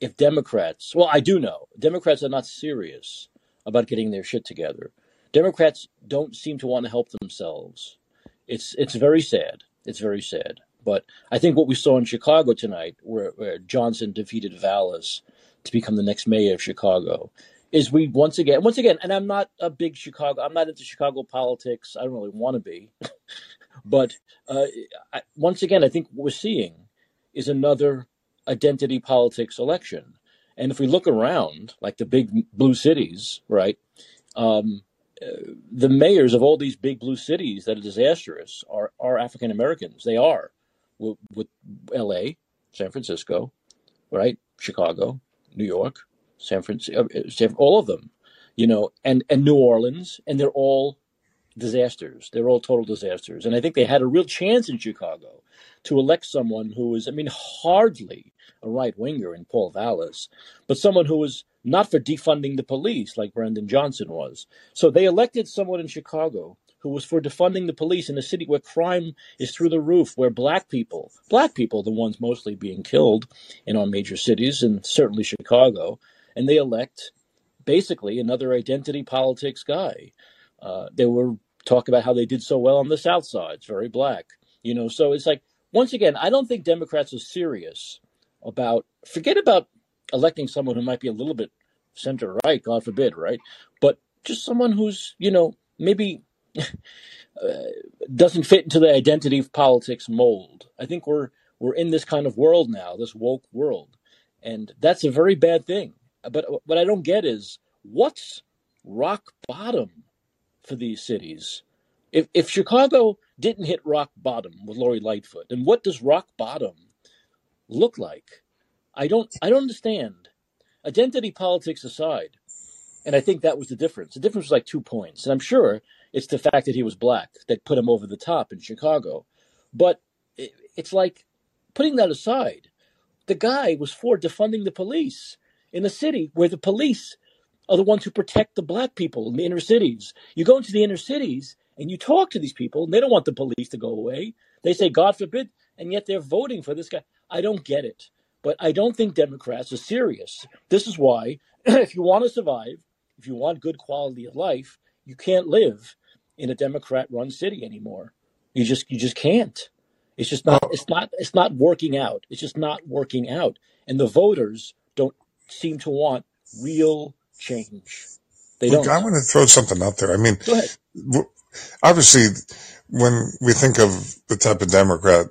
Speaker 1: if Democrats, well, I do know, Democrats are not serious about getting their shit together. Democrats don't seem to want to help themselves. It's it's very sad. It's very sad. But I think what we saw in Chicago tonight, where, where Johnson defeated Vallas to become the next mayor of Chicago, is we once again, once again, and I'm not a big Chicago, I'm not into Chicago politics. I don't really want to be, but uh, I, once again, I think what we're seeing is another identity politics election. And if we look around, like the big blue cities, right? Um, uh, the mayors of all these big blue cities that are disastrous are, are African Americans. They are with, with L.A., San Francisco, right? Chicago, New York, San Francisco, uh, San, all of them, you know, and and New Orleans, and they're all disasters. They're all total disasters. And I think they had a real chance in Chicago to elect someone who was, I mean, hardly a right winger in Paul Vallas, but someone who was not for defunding the police like Brandon Johnson was. So they elected someone in Chicago who was for defunding the police in a city where crime is through the roof, where black people, black people, the ones mostly being killed in our major cities, and certainly Chicago, and they elect basically another identity politics guy. Uh, they were talk about how they did so well on the South Side. It's very black, you know. So it's like once again, I don't think Democrats are serious about forget about electing someone who might be a little bit center right, God forbid, right? But just someone who's you know maybe. Uh, doesn't fit into the identity of politics mold. I think we're we're in this kind of world now, this woke world, and that's a very bad thing. But what I don't get is what's rock bottom for these cities. If if Chicago didn't hit rock bottom with Lori Lightfoot, then what does rock bottom look like? I don't I don't understand. Identity politics aside, and I think that was the difference. The difference was like two points, and I'm sure it's the fact that he was black that put him over the top in Chicago. But it's like putting that aside. The guy was for defunding the police in a city where the police are the ones who protect the black people in the inner cities. You go into the inner cities and you talk to these people, and they don't want the police to go away. They say, God forbid, and yet they're voting for this guy. I don't get it. But I don't think Democrats are serious. This is why, if you want to survive, if you want good quality of life, you can't live in a Democrat run city anymore. You just you just can't. It's just not it's not it's not working out. It's just not working out. And the voters don't seem to want real change. They
Speaker 4: Look,
Speaker 1: don't.
Speaker 4: I want to throw something out there. I mean, obviously, when we think of the type of Democrat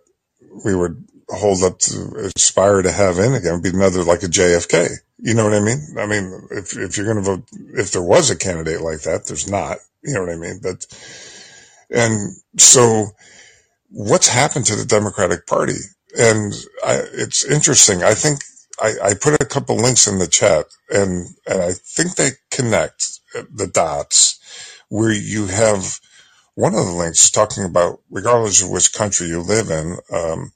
Speaker 4: we would hold up to aspire to have in again, would be another like a JFK. You know what I mean? I mean, if if you're going to vote, if there was a candidate like that, there's not. You know what I mean? But and so, what's happened to the Democratic Party? And I, it's interesting. I think I, I put a couple links in the chat, and and I think they connect the dots where you have one of the links talking about regardless of which country you live in. Um,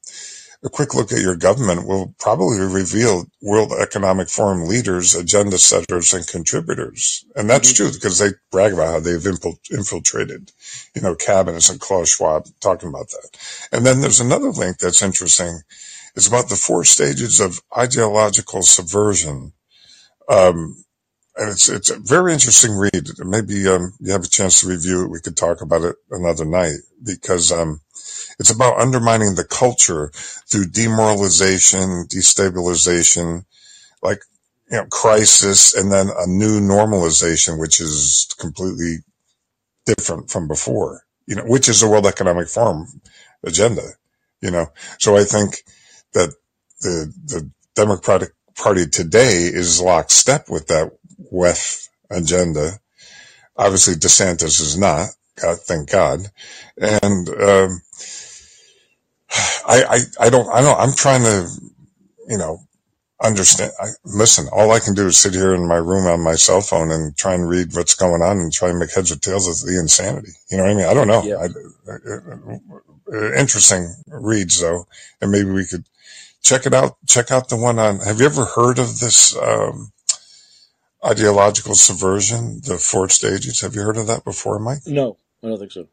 Speaker 4: a quick look at your government will probably reveal World Economic Forum leaders, agenda setters, and contributors. And that's mm-hmm. true because they brag about how they've infiltrated, you know, cabinets and Klaus Schwab talking about that. And then there's another link that's interesting it's about the four stages of ideological subversion. Um, and it's it's a very interesting read. Maybe um, you have a chance to review it. We could talk about it another night because um, it's about undermining the culture through demoralization, destabilization, like you know, crisis, and then a new normalization, which is completely different from before. You know, which is the World Economic Forum agenda. You know, so I think that the the Democratic Party today is lockstep with that WEF agenda. Obviously, DeSantis is not. God, thank God. And um, I, I, I don't, I don't. I'm trying to, you know, understand. I, listen, all I can do is sit here in my room on my cell phone and try and read what's going on and try and make heads or tails of the insanity. You know what I mean? I don't know. Yeah. I, uh, interesting reads though, and maybe we could check it out. Check out the one on. Have you ever heard of this um, ideological subversion? The four stages. Have you heard of that before, Mike?
Speaker 1: No, I don't think so.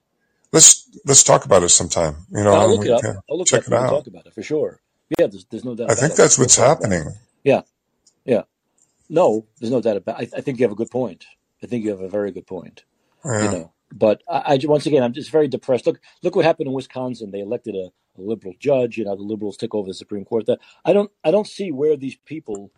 Speaker 4: Let's let's talk about it sometime. You know,
Speaker 1: I'll look it up. I'll look check it, it out. Talk about it for sure. Yeah, there's, there's no doubt.
Speaker 4: I think it. that's what's happening.
Speaker 1: Yeah, yeah. No, there's no doubt about. I, I think you have a good point. I think you have a very good point. Yeah. You know, but I, I, once again, I'm just very depressed. Look, look what happened in Wisconsin. They elected a, a liberal judge. You know, the liberals took over the Supreme Court. That I don't, I don't see where these people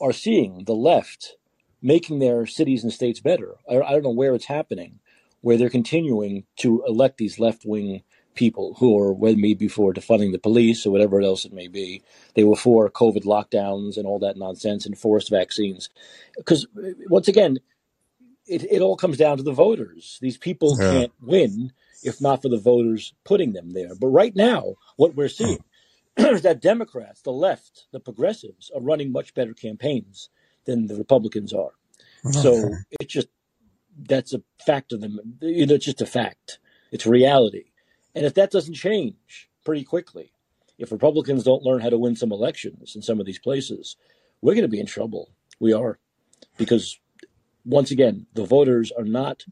Speaker 1: are seeing the left making their cities and states better. I, I don't know where it's happening, where they're continuing to elect these left wing people who are, with me before defunding the police or whatever else it may be. They were for COVID lockdowns and all that nonsense and forced vaccines. Because uh, once again, it, it all comes down to the voters. These people yeah. can't win if not for the voters putting them there. But right now, what we're hmm. seeing is that Democrats, the left, the progressives are running much better campaigns than the Republicans are. Okay. So it's just that's a fact of them. You know, it's just a fact. It's reality. And if that doesn't change pretty quickly, if Republicans don't learn how to win some elections in some of these places, we're going to be in trouble. We are. Because once again, the voters are not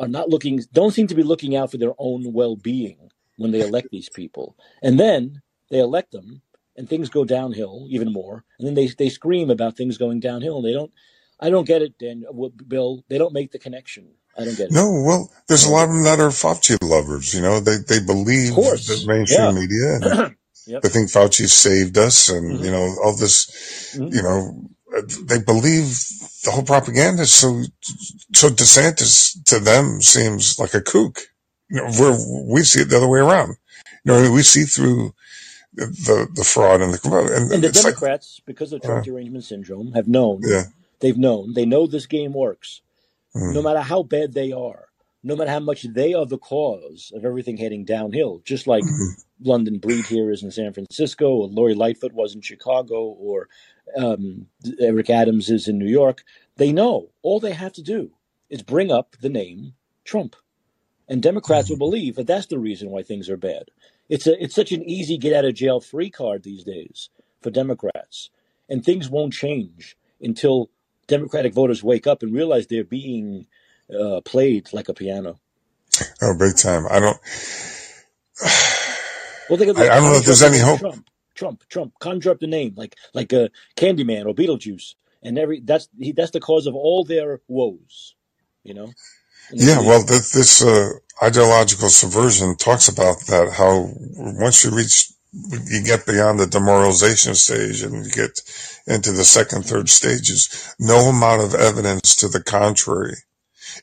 Speaker 1: are not looking don't seem to be looking out for their own well-being when they elect these people. And then they elect them and things go downhill even more. And then they they scream about things going downhill. and They don't I don't get it, Dan. Bill, they don't make the connection. I don't get it.
Speaker 4: No, well, there's a lot of them that are Fauci lovers. You know, they they believe the mainstream
Speaker 1: Yeah.
Speaker 4: media, and
Speaker 1: yep.
Speaker 4: they think Fauci saved us, and you
Speaker 1: hmm
Speaker 4: know all this.
Speaker 1: hmm
Speaker 4: You know, they believe the whole propaganda. So so DeSantis to them seems like a kook. You know, where we see it the other way around. You know, we see through the the, fraud and the and
Speaker 1: And the
Speaker 4: it's like,
Speaker 1: Democrats, because of
Speaker 4: uh,
Speaker 1: Trump derangement syndrome, have known,
Speaker 4: yeah,
Speaker 1: they've known, they know this game works. No
Speaker 4: mm,
Speaker 1: matter how bad they are, no matter how much they are the cause of everything heading downhill, just like
Speaker 4: mhm,
Speaker 1: London Breed here is in San Francisco, or Lori Lightfoot was in Chicago, or um, Eric Adams is in New York, they know all they have to do is bring up the name Trump. And Democrats will believe that that's the reason why things are bad. It's a it's such an easy get out of jail free card these days for Democrats, and things won't change until Democratic voters wake up and realize they're being uh, played like a piano.
Speaker 4: oh, big time. I don't.
Speaker 1: Well, they
Speaker 4: I, I don't know if there's any hope.
Speaker 1: Trump, Trump, Trump. Conjure up the name like like a Candyman or Beetlejuice, and every that's he, that's the cause of all their woes. You know, and
Speaker 4: Yeah, well, this, this uh, ideological subversion talks about that. How once you reach, you get beyond the demoralization stage and you get into the second, third stages. No amount of evidence to the contrary,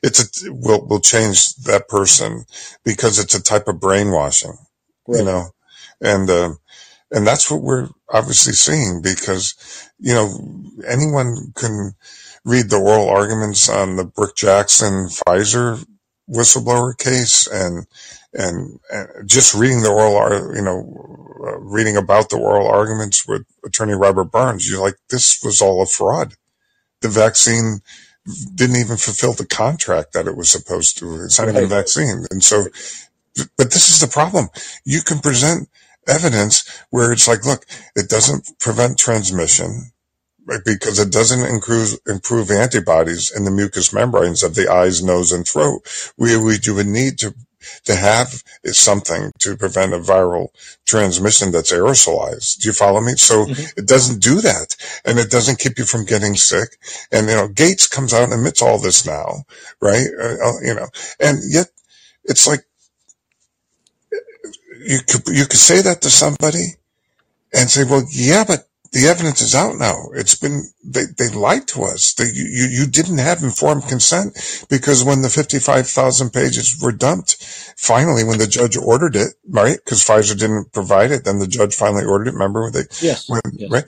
Speaker 4: it's a will will change that person because it's a type of brainwashing, you know, and um, and that's what we're obviously seeing because you know anyone can read the oral arguments on the Brook Jackson Pfizer whistleblower case and and, and just reading the oral ar- you know uh, reading about the oral arguments with attorney Robert Barnes you're like this was all a fraud. The vaccine didn't even fulfill the contract that it was supposed to. It's not even a vaccine. And so but this is the problem. You can present evidence where it's like, look, it doesn't prevent transmission right, because it doesn't improve, improve antibodies in the mucous membranes of the eyes, nose, and throat. We, we you would need to, to have something to prevent a viral transmission that's aerosolized. Do you follow me? So
Speaker 1: hmm
Speaker 4: it doesn't do that and it doesn't keep you from getting sick. And, you know, Gates comes out and admits all this now, right? Uh, uh, you know, and yet it's like, you could you could say that to somebody and say, well, yeah, but the evidence is out now. It's been they they lied to us. They, you you you didn't have informed consent because when the fifty five thousand pages were dumped, finally when the judge ordered it, right? Because Pfizer didn't provide it, then the judge finally ordered it. Remember when they
Speaker 1: yes,
Speaker 4: when
Speaker 1: yes,
Speaker 4: right?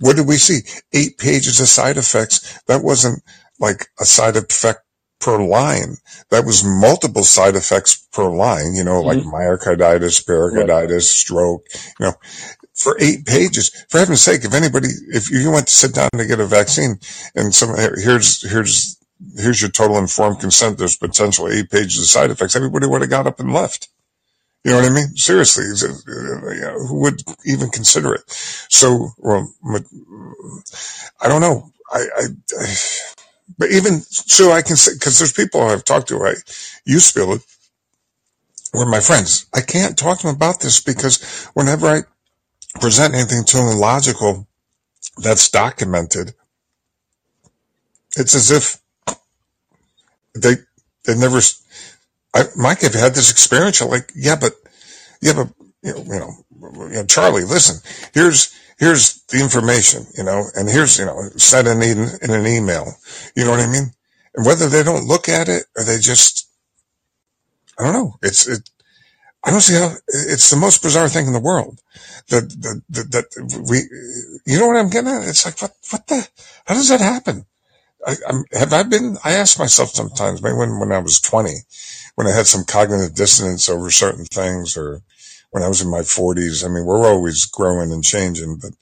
Speaker 4: What did we see? Eight pages of side effects. That wasn't like a side effect per line. That was multiple side effects per line, you know, like
Speaker 1: hmm
Speaker 4: myocarditis,
Speaker 1: right,
Speaker 4: pericarditis, stroke, you know, for eight pages. For heaven's sake, if anybody, if you went to sit down to get a vaccine and some, here's, here's, here's your total informed consent, there's potentially eight pages of side effects, everybody would have got up and left. You know what I mean? Seriously, is it- you know, who would even consider it? So, well, I don't know. I, I but even so, I can say because there's people I've talked to. I you spill it. Were my friends. I can't talk to them about this because whenever I present anything to them logical that's documented, it's as if they they never. I, Mike, have had this experience? You're like, yeah, but yeah, but you know, you know, Charlie, listen. Here's here's the information, you know, and here's you know, send in, in in an email. You know what I mean? And whether they don't look at it or they just, I don't know. It's it. I don't see how. It's the most bizarre thing in the world. That that that, that we, you know what I'm getting at? It's like what what the? How does that happen? I, I'm, have I been? I ask myself sometimes, maybe when when I was 20, when I had some cognitive dissonance over certain things, or when I was in my 40s. I mean, we're always growing and changing, but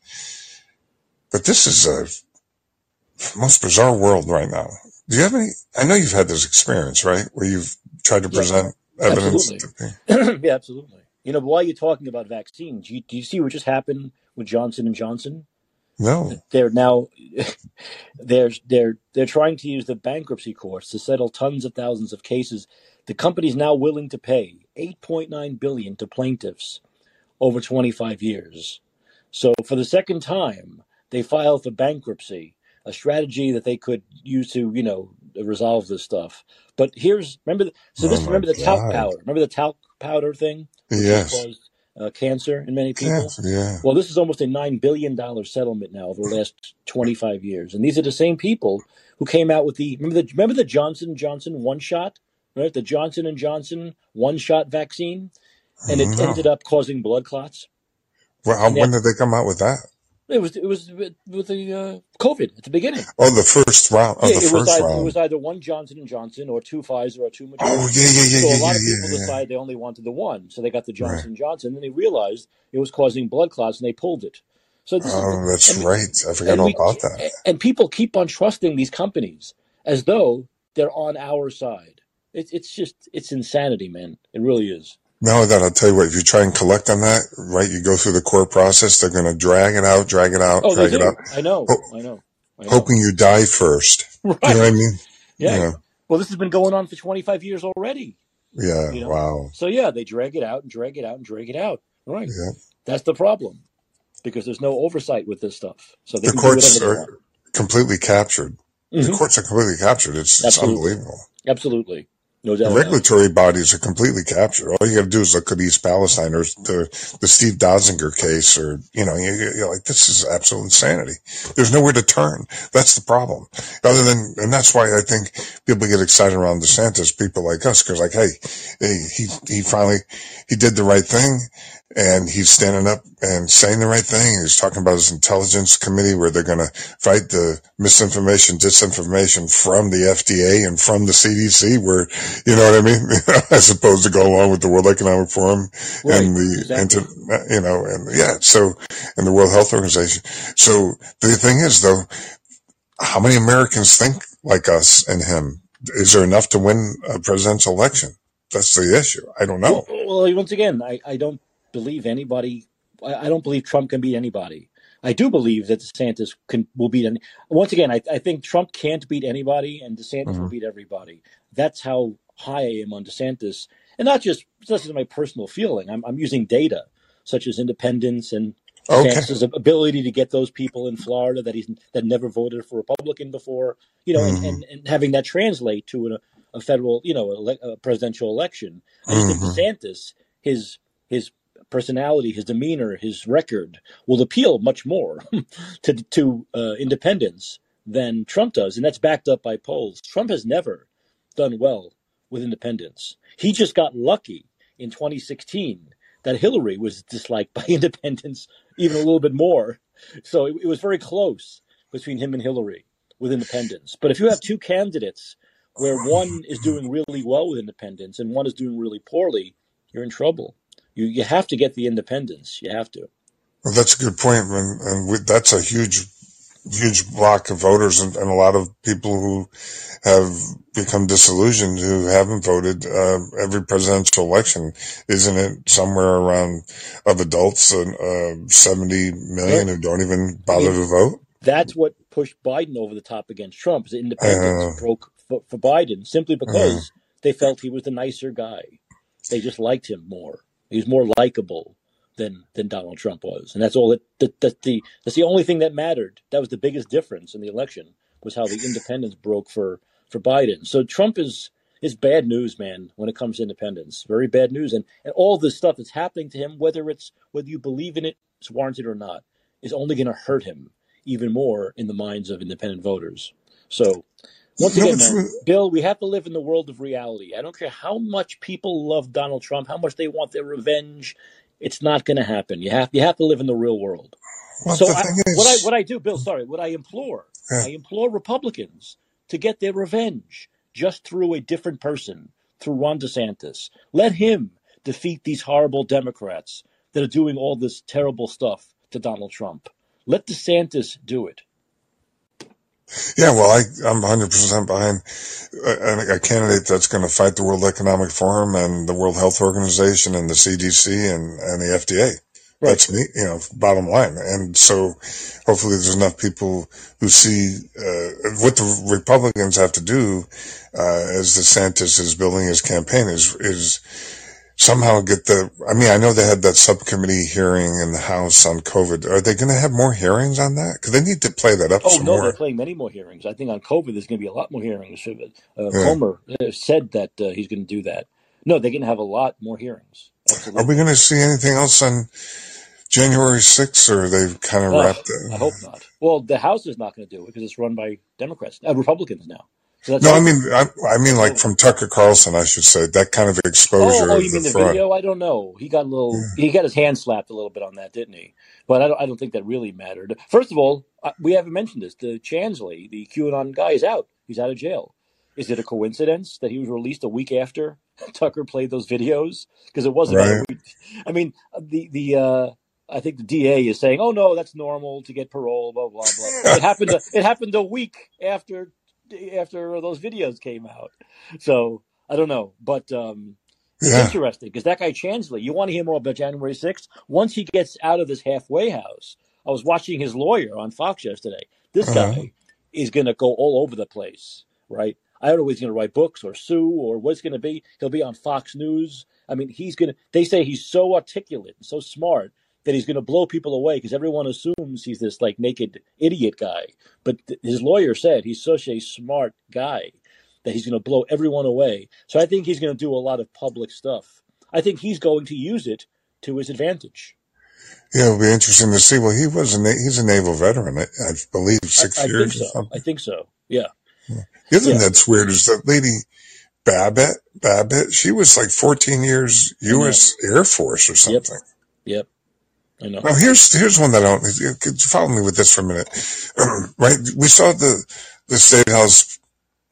Speaker 4: but this is a most bizarre world right now. Do you have any? I know you've had this experience, right, where you've tried to
Speaker 1: yeah,
Speaker 4: present evidence.
Speaker 1: absolutely, yeah, absolutely. You know, while you're talking about vaccines, you, do you see what just happened with Johnson and Johnson?
Speaker 4: no,
Speaker 1: They're now they're they're they're trying to use the bankruptcy courts to settle tons of thousands of cases. The company's now willing to pay 8.9 billion to plaintiffs over 25 years. So for the second time, they filed for bankruptcy a strategy that they could use to you know resolve this stuff. But here's remember the, so this
Speaker 4: Oh my
Speaker 1: remember the talc powder. Remember the talc powder thing,
Speaker 4: Yes.
Speaker 1: caused uh, cancer in many people.
Speaker 4: Yeah.
Speaker 1: Well, this is almost a nine billion dollar settlement now over the last twenty five years, and these are the same people who came out with the remember the remember the Johnson Johnson one shot, right? The Johnson and Johnson one shot vaccine, and it
Speaker 4: No.
Speaker 1: ended up causing blood clots.
Speaker 4: Well, how, when did they come out with that?
Speaker 1: it was it was with the uh, COVID at the beginning.
Speaker 4: Oh, the first round. Oh,
Speaker 1: Yeah,
Speaker 4: the
Speaker 1: it was
Speaker 4: first
Speaker 1: either, it was either one Johnson and Johnson or two Pfizer or two Moderna.
Speaker 4: yeah, yeah, yeah,
Speaker 1: So a lot
Speaker 4: yeah,
Speaker 1: of people
Speaker 4: yeah, yeah.
Speaker 1: decided they only wanted the one, so they got the
Speaker 4: Right.
Speaker 1: Johnson and Johnson. Then they realized it was causing blood clots, and they pulled it. So this is,
Speaker 4: Oh, that's
Speaker 1: and
Speaker 4: right. I forgot all
Speaker 1: we,
Speaker 4: about that.
Speaker 1: and people keep on trusting these companies as though they're on our side. It's it's just it's insanity, man. It really is.
Speaker 4: No, that I'll tell you what, if you try and collect on that, right, you go through the court process, they're going to drag it out, drag it out,
Speaker 1: Oh,
Speaker 4: drag it out.
Speaker 1: I know.
Speaker 4: ho-
Speaker 1: I know. I know.
Speaker 4: hoping you die first. Right. You know what I mean?
Speaker 1: Yeah. Well, this has been going on for 25 years already.
Speaker 4: Yeah.
Speaker 1: You know.
Speaker 4: Wow.
Speaker 1: So yeah, they drag it out and drag it out and drag it out. Right.
Speaker 4: Yeah.
Speaker 1: That's the problem because there's no oversight with this stuff. So they
Speaker 4: The courts
Speaker 1: whatever they
Speaker 4: are completely captured. The
Speaker 1: hmm
Speaker 4: courts are completely captured. It's, it's unbelievable.
Speaker 1: Absolutely. No doubt it.
Speaker 4: regulatory bodies are completely captured. All you got to do is look at East Palestine or the, the Steve Dotzinger case, or you know, you, you're like, this is absolute insanity. There's nowhere to turn. That's the problem. Other than, and that's why I think people get excited around DeSantis. People like us, because like, hey, he he finally he did the right thing, and he's standing up and saying the right thing. He's talking about his intelligence committee where they're going to fight the misinformation, disinformation from the FDA and from the CDC, where you know what I mean? As opposed to go along with the World Economic Forum
Speaker 1: Right.
Speaker 4: and the,
Speaker 1: Exactly.
Speaker 4: inter, you know, and yeah, so, and the World Health Organization. So the thing is though, how many Americans think like us and him? Is there enough to win a presidential election? That's the issue. I don't know.
Speaker 1: Well, well, once again, I, I don't believe anybody. I, I don't believe Trump can beat anybody. I do believe that DeSantis can will beat any. Once again, I, I think Trump can't beat anybody, and DeSantis will
Speaker 4: Mhm.
Speaker 1: beat everybody. That's how high I am on DeSantis, and not just this is my personal feeling. I'm, I'm using data such as independence and
Speaker 4: Okay.
Speaker 1: DeSantis' ability to get those people in Florida that he's that never voted for Republican before, you know, and,
Speaker 4: hmm
Speaker 1: and, and having that translate to a, a federal, you know, ele- a presidential election. I just think DeSantis, his his personality, his demeanor, his record will appeal much more to to uh, independents than Trump does, and that's backed up by polls. Trump has never done well with independents. He just got lucky in 2016 that Hillary was disliked by independents even a little bit more. So it, it was very close between him and Hillary with independents. But if you have two candidates where one is doing really well with independents and one is doing really poorly, you're in trouble. You you have to get the independents. You have to.
Speaker 4: Well, that's a good point, and, and we, that's a huge, huge block of voters, and, and a lot of people who have become disillusioned who haven't voted. Uh, every presidential election, isn't it somewhere around of adults, uh, uh, seventy million
Speaker 1: Right.
Speaker 4: who don't even
Speaker 1: I
Speaker 4: bother
Speaker 1: mean,
Speaker 4: to vote?
Speaker 1: that's what pushed Biden over the top against Trump. Is the independents
Speaker 4: Uh,
Speaker 1: broke for, for Biden simply
Speaker 4: uh,
Speaker 1: because they felt he was the nicer guy. They just liked him more. He was more likable than than Donald Trump was, and that's all. That, that the that's the only thing that mattered. That was the biggest difference in the election was how the independents broke for for Biden. So Trump is is bad news, man, when it comes to independence. Very bad news, and and all this stuff that's happening to him, whether it's whether you believe in it, it's warranted or not, is only going to hurt him even more in the minds of independent voters. So once again, man, Bill, we have to live in the world of reality. I don't care how much people love Donald Trump, how much they want their revenge. It's not going to happen. You have you have to live in the real world.
Speaker 4: well.
Speaker 1: So I,
Speaker 4: thing
Speaker 1: what I what I do, Bill, sorry, what I implore,
Speaker 4: yeah,
Speaker 1: I implore Republicans to get their revenge just through a different person, through Ron DeSantis. Let him defeat these horrible Democrats that are doing all this terrible stuff to Donald Trump. Let DeSantis do it.
Speaker 4: Yeah. Well, I I'm 100 percent behind a, a candidate that's going to fight the World Economic Forum and the World Health Organization and the CDC and and the FDA.
Speaker 1: Right.
Speaker 4: That's me, you know, bottom line. And so hopefully there's enough people who see, uh, what the Republicans have to do, uh, as DeSantis is building his campaign is, is somehow get the. I mean, I know they had that subcommittee hearing in the House on COVID. Are they going to have more hearings on that? Because they need to play that up
Speaker 1: Oh
Speaker 4: some
Speaker 1: no,
Speaker 4: more.
Speaker 1: they're playing many more hearings. I think on COVID there's going to be a lot more hearings. Uh,
Speaker 4: Yeah.
Speaker 1: Comer uh, said that uh, he's going to do that. No, they're going to have a lot more hearings.
Speaker 4: Are we going to see anything else on January 6th, or they've kind of
Speaker 1: Uh,
Speaker 4: wrapped it?
Speaker 1: I hope not. Well, the House is not going to do it because it's run by Democrats, uh, Republicans now. So
Speaker 4: No, I mean, I, I mean, like from Tucker Carlson, I should say that kind of exposure
Speaker 1: Oh, oh, you mean the
Speaker 4: fraud.
Speaker 1: video? I don't know. He got a little. He got his hand slapped a little bit on that, didn't he? But I don't. I don't think that really mattered. First of all, uh, we haven't mentioned this. The Chansley, the QAnon guy, is out. He's out of jail. Is it a coincidence that he was released a week after Tucker played those videos? Because it wasn't.
Speaker 4: Right.
Speaker 1: I mean, the the. uh I think the DA is saying, "Oh no, that's normal to get parole." Blah blah blah. It happened. A, it happened a week after after those videos came out. So I don't know, but um, it's interesting because that guy Chansley, you want to hear more about January 6th? Once he gets out of this halfway house, I was watching his lawyer on Fox yesterday. This
Speaker 4: Uh-huh.
Speaker 1: guy is going to go all over the place, right? I don't know if he's going to write books or sue or what's going to be. He'll be on Fox News. I mean, he's going to, they say he's so articulate and so smart that he's going to blow people away because everyone assumes he's this like naked idiot guy. But th- his lawyer said he's such a smart guy that he's going to blow everyone away. So I think he's going to do a lot of public stuff. I think he's going to use it to his advantage.
Speaker 4: Yeah, it'll be interesting to see. Well, he was a na- he's a naval veteran, I, I believe,
Speaker 1: I,
Speaker 4: six
Speaker 1: I think
Speaker 4: years or
Speaker 1: so. I think so. Yeah.
Speaker 4: The other thing that's weird is that lady Babbitt. Babbitt, she was like 14 years
Speaker 1: I.
Speaker 4: U.S. Air Force or
Speaker 1: Yep.
Speaker 4: something.
Speaker 1: Yep. I know.
Speaker 4: Now here's here's one that I don't. Could you follow me with this for a minute? right, we saw the the state house.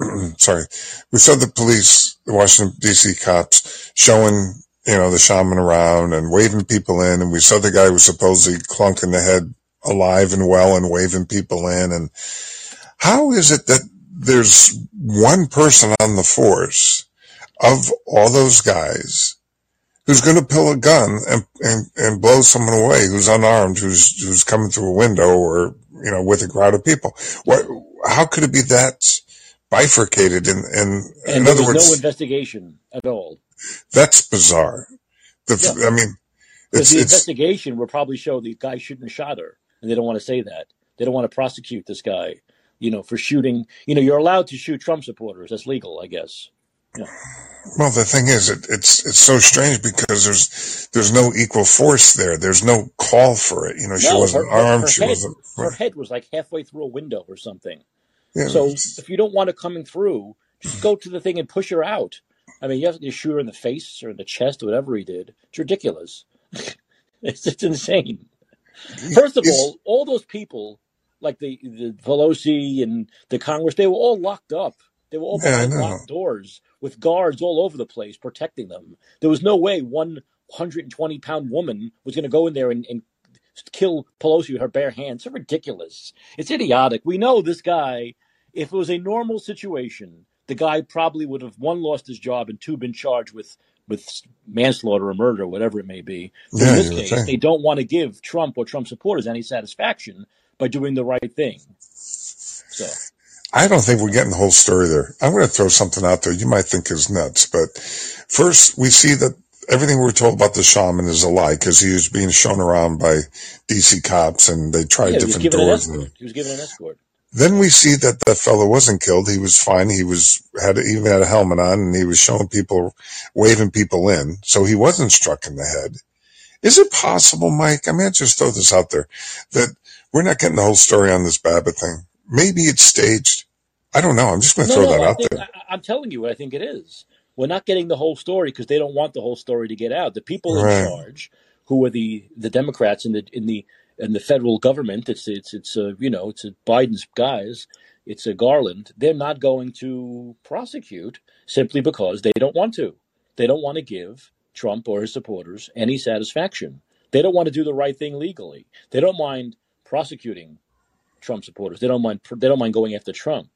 Speaker 4: sorry, we saw the police, the Washington D.C. cops showing you know the shaman around and waving people in, and we saw the guy who was supposedly clunking the head alive and well and waving people in. And how is it that there's one person on the force of all those guys who's going to pull a gun and, and, and blow someone away who's unarmed, who's, who's coming through a window or, you know, with a crowd of people. What, how could it be that bifurcated? In, in, in
Speaker 1: And there
Speaker 4: other
Speaker 1: words, no investigation at all.
Speaker 4: that's bizarre. The,
Speaker 1: Yeah.
Speaker 4: I mean, it's,
Speaker 1: the
Speaker 4: it's,
Speaker 1: investigation will probably show the guy shouldn't have shot her. And they don't want to say that. They don't want to prosecute this guy, you know, for shooting. You know, you're allowed to shoot Trump supporters. That's legal, I guess. Yeah.
Speaker 4: well, the thing is, it, it's, it's so strange because there's, there's no equal force there. There's no call for it. You know, she
Speaker 1: No,
Speaker 4: wasn't
Speaker 1: her,
Speaker 4: armed.
Speaker 1: her
Speaker 4: She
Speaker 1: head,
Speaker 4: wasn't,
Speaker 1: her head was like halfway through a window or something.
Speaker 4: yeah,
Speaker 1: So if you don't want her coming through, just go to the thing and push her out. I mean, you have to shoot her in the face or in the chest or whatever he did. It's ridiculous. it's, it's insane. First of
Speaker 4: it's-
Speaker 1: all, all those people, like the, the Pelosi and the Congress, they were all locked up. They were all
Speaker 4: Yeah,
Speaker 1: behind locked doors with guards all over the place protecting them. There was no way one 120 pound woman was going to go in there and, and kill Pelosi with her bare hands. It's ridiculous. It's idiotic. We know this guy, if it was a normal situation, the guy probably would have one lost his job and two been charged with with manslaughter or murder, whatever it may be.
Speaker 4: Yeah,
Speaker 1: in this case,
Speaker 4: think.
Speaker 1: they don't want to give Trump or Trump supporters any satisfaction by doing the right thing. So
Speaker 4: I don't think we're getting the whole story there. I'm going to throw something out there you might think is nuts, but first we see that everything we're told about the shaman is a lie because he was being shown around by DC cops and they tried
Speaker 1: yeah,
Speaker 4: different doors. And.
Speaker 1: He was given an escort.
Speaker 4: then we see that the fellow wasn't killed. He was fine. He was had even had a helmet on and he was showing people, waving people in. So he wasn't struck in the head. Is it possible, Mike? I mean, I just throw this out there that we're not getting the whole story on this Babbitt thing. Maybe it's staged. I don't know. I'm just going to
Speaker 1: No,
Speaker 4: throw
Speaker 1: no,
Speaker 4: that
Speaker 1: I
Speaker 4: out
Speaker 1: think
Speaker 4: there.
Speaker 1: I, I'm telling you, I think it is. We're not getting the whole story because they don't want the whole story to get out. The people in charge, who are the the Democrats in the in the in the federal government, it's it's it's uh, you know it's Biden's guys, it's a Garland. They're not going to prosecute simply because they don't want to. They don't want to give Trump or his supporters any satisfaction. They don't want to do the right thing legally. They don't mind prosecuting Trump supporters. They don't mind. They don't mind going after Trump.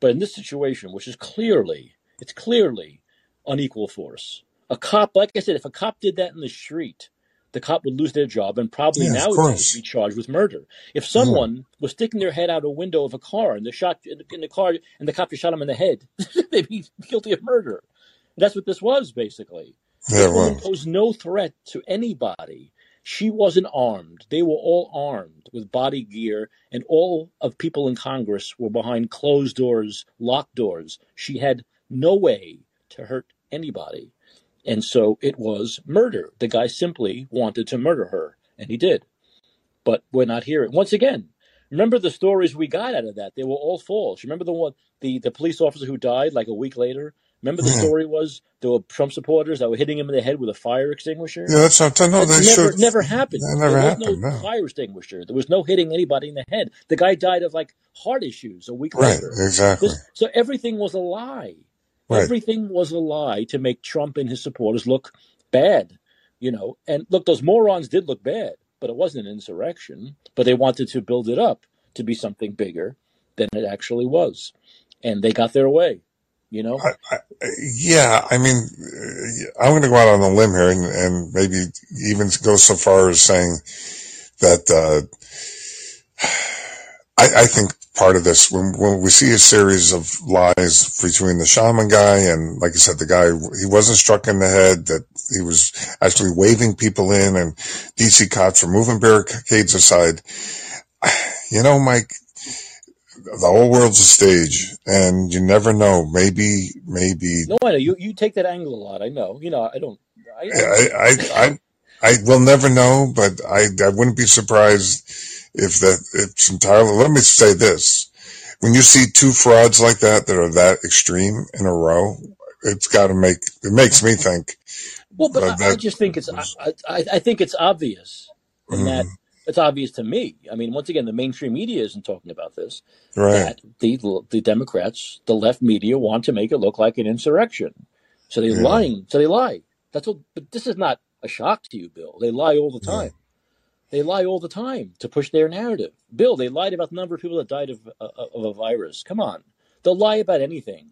Speaker 1: But in this situation, which is clearly, it's clearly unequal force. A cop, like I said, if a cop did that in the street, the cop would lose their job and probably
Speaker 4: Yeah,
Speaker 1: nowadays
Speaker 4: course.
Speaker 1: be charged with murder. If someone mm-hmm. was sticking their head out a window of a car and the shot in the car and the cop just shot him in the head, they'd be guilty of murder. That's what this was basically.
Speaker 4: Yeah,
Speaker 1: woman
Speaker 4: well,
Speaker 1: posed no threat to anybody. She wasn't armed. They were all armed with body gear, and all of people in Congress were behind closed doors, locked doors. She had no way to hurt anybody. And so it was murder. The guy simply wanted to murder her, and he did. But we're not hearing. Once again, remember the stories we got out of that? They were all false. Remember the one, the, the police officer who died like a week later? Remember the story was there were Trump supporters that were hitting him in the head with a fire extinguisher?
Speaker 4: yeah, that's not, no,
Speaker 1: That
Speaker 4: they
Speaker 1: never
Speaker 4: should,
Speaker 1: never happened.
Speaker 4: that
Speaker 1: There
Speaker 4: never
Speaker 1: was no
Speaker 4: happened, no.
Speaker 1: fire extinguisher. There was no hitting anybody in the head. The guy died of like heart issues a week
Speaker 4: Right,
Speaker 1: later.
Speaker 4: exactly.
Speaker 1: This so everything was a lie.
Speaker 4: Right,
Speaker 1: Everything was a lie to make Trump and his supporters look bad. You know, and look, those morons did look bad, but it wasn't an insurrection. But they wanted to build it up to be something bigger than it actually was, and they got their way. You know,
Speaker 4: I, I, yeah, I mean, uh, I'm going to go out on a limb here and, and maybe even go so far as saying that uh, I, I think part of this, when, when we see a series of lies between the shaman guy and, like I said, the guy, he wasn't struck in the head, that he was actually waving people in and DC cops were moving barricades aside. You know, Mike, the whole world's a stage and you never know. Maybe, maybe
Speaker 1: no, I know you. You take that angle a lot. I know. You know, I don't. I, I
Speaker 4: I, I, I, will never know, but I, I wouldn't be surprised if that, it's entirely, let me say this. When you see two frauds like that, that are that extreme in a row, it's got to make, it makes me think
Speaker 1: Well, but
Speaker 4: uh,
Speaker 1: I, I just think it's I, I, I think it's obvious in that
Speaker 4: mm,
Speaker 1: it's obvious to me. I mean, once again, the mainstream media isn't talking about this.
Speaker 4: right.
Speaker 1: That the the Democrats, the left media, want to make it look like an insurrection. So they're
Speaker 4: Yeah.
Speaker 1: lying. So they lie. That's what. But this is not a shock to you, Bill. They lie all the
Speaker 4: Yeah.
Speaker 1: time. They lie all the time to push their narrative. Bill, they lied about the number of people that died of uh, of a virus. Come on, they'll lie about anything.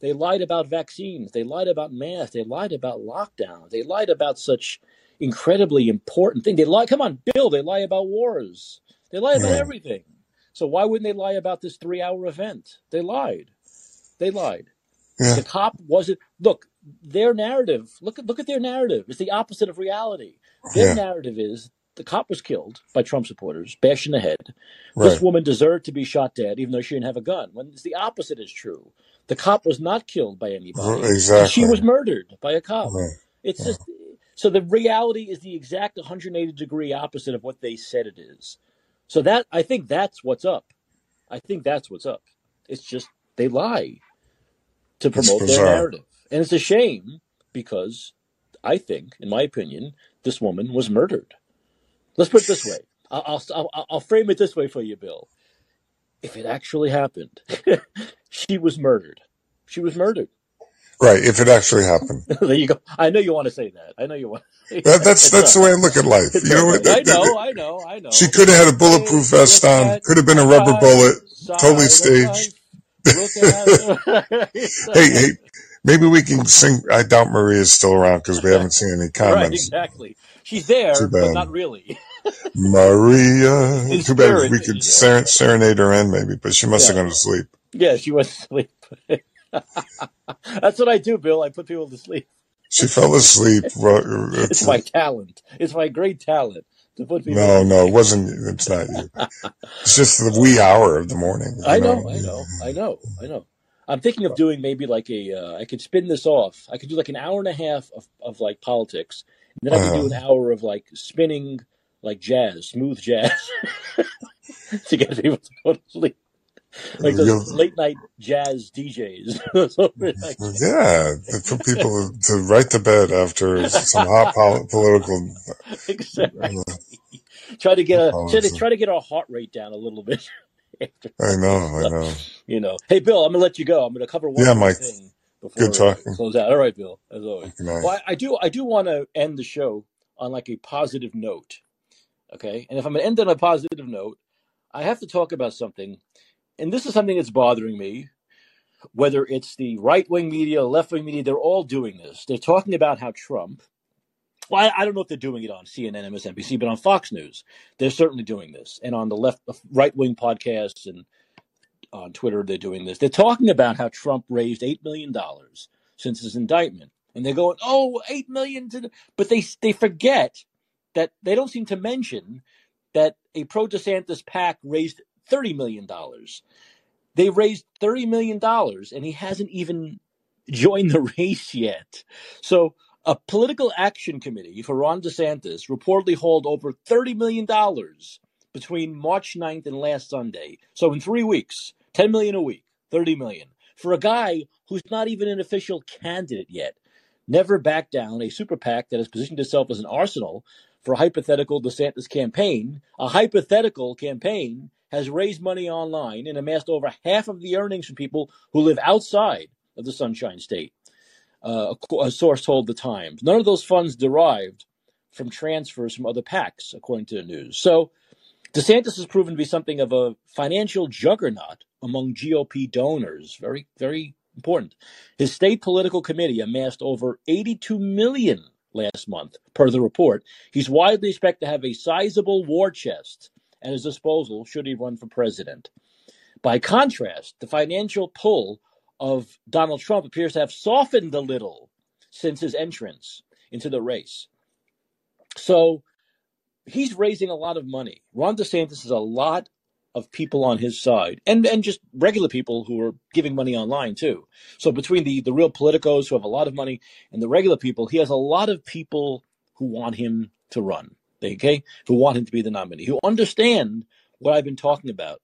Speaker 1: They lied about vaccines. They lied about masks. They lied about lockdowns. They lied about such incredibly important thing. They lie. Come on, Bill. They lie about wars. They lie about
Speaker 4: Yeah.
Speaker 1: everything. So why wouldn't they lie about this three-hour event? They lied. They lied.
Speaker 4: Yeah.
Speaker 1: The cop wasn't. Look, their narrative. Look at look at their narrative. It's the opposite of reality. Their
Speaker 4: Yeah.
Speaker 1: narrative is the cop was killed by Trump supporters, bashed in the head. This woman deserved to be shot dead, even though she didn't have a gun. When it's the opposite is true. The cop was not killed by anybody, and she was murdered by a cop.
Speaker 4: Right.
Speaker 1: It's
Speaker 4: Yeah.
Speaker 1: just so the reality is the exact 180 degree opposite of what they said it is. So that I think that's what's up. I think that's what's up. It's just they lie to promote their narrative, and it's a shame because I think, in my opinion, this woman was murdered. Let's put it this way. I'll, I'll, I'll I'll frame it this way for you, Bill. If it actually happened, she was murdered. She was murdered.
Speaker 4: Right. If it actually happened.
Speaker 1: there you go. I know you want to say that. I know you want.
Speaker 4: That, that's,
Speaker 1: it's
Speaker 4: that's the way I look at life. You know what?
Speaker 1: I
Speaker 4: That- that-
Speaker 1: know. I know. I know.
Speaker 4: She could have had a bulletproof vest on. Could have been a rubber bullet. Totally staged.
Speaker 1: life. Look at it.
Speaker 4: hey, hey, maybe we can sing. I doubt Maria's still around because we haven't seen any comments.
Speaker 1: right, exactly. She's there, but not really.
Speaker 4: Maria.
Speaker 1: In
Speaker 4: Too bad
Speaker 1: spirit,
Speaker 4: we could ser- serenade her in maybe, but she must have gone to sleep.
Speaker 1: yeah. She went to sleep. That's what I do, Bill. I put people to sleep.
Speaker 4: She fell asleep. Well,
Speaker 1: It's my talent. It's my great talent to put people
Speaker 4: no, no, it wasn't. It's not you. It's just the wee hour of the morning.
Speaker 1: I
Speaker 4: know.
Speaker 1: know, I know, I know, I know. I'm thinking of doing maybe like a. Uh, I could spin this off. I could do like an hour and a half of, of like politics, and then I could do
Speaker 4: Uh,
Speaker 1: an hour of like spinning like jazz, smooth jazz, to get people to go to sleep. Like those late night jazz DJs. so we're like,
Speaker 4: yeah, for people to right to bed after some hot pol- political.
Speaker 1: exactly. Try to get a try to, try to get our heart rate down a little bit. after
Speaker 4: I know, I know.
Speaker 1: You know. Hey Bill, I'm gonna let you go. I'm gonna cover one
Speaker 4: Yeah, Mike.
Speaker 1: thing before
Speaker 4: Good
Speaker 1: uh,
Speaker 4: talking.
Speaker 1: close out. All right, Bill, as always. Well, I, I do I do want to end the show on like a positive note. Okay, and if I'm gonna end on a positive note, I have to talk about something, and this is something that's bothering me. Whether it's the right wing media, left wing media, they're all doing this. They're talking about how Trump. Well, I, I don't know if they're doing it on CNN, MSNBC, but on Fox News, they're certainly doing this, and on the left, uh, right wing podcasts and on Twitter, they're doing this. They're talking about how Trump raised eight million dollars since his indictment. and they're going, "Oh, eight million to," but they they forget that they don't seem to mention that a pro DeSantis PAC raised thirty million dollars. They raised thirty million dollars, and he hasn't even joined the race yet. So, a political action committee for Ron DeSantis reportedly hauled over thirty million dollars between March 9th and last Sunday. So, in three weeks, ten million a week, thirty million for a guy who's not even an official candidate yet. Never back down, a super PAC that has positioned itself as an arsenal for a hypothetical DeSantis campaign. A hypothetical campaign has raised money online and amassed over half of the earnings from people who live outside of the Sunshine State. Uh, a, source told the Times. None of those funds derived from transfers from other PACs, according to the news. So DeSantis has proven to be something of a financial juggernaut among GOP donors. Very, very important. His state political committee amassed over 82 million last month, per the report. He's widely expected to have a sizable war chest at his disposal should he run for president. By contrast, the financial pull of Donald Trump appears to have softened a little since his entrance into the race. So he's raising a lot of money. Ron DeSantis has a lot of people on his side and, and just regular people who are giving money online too. So between the, the real politicos who have a lot of money and the regular people, he has a lot of people who want him to run. Okay? Who want him to be the nominee, who understand what I've been talking about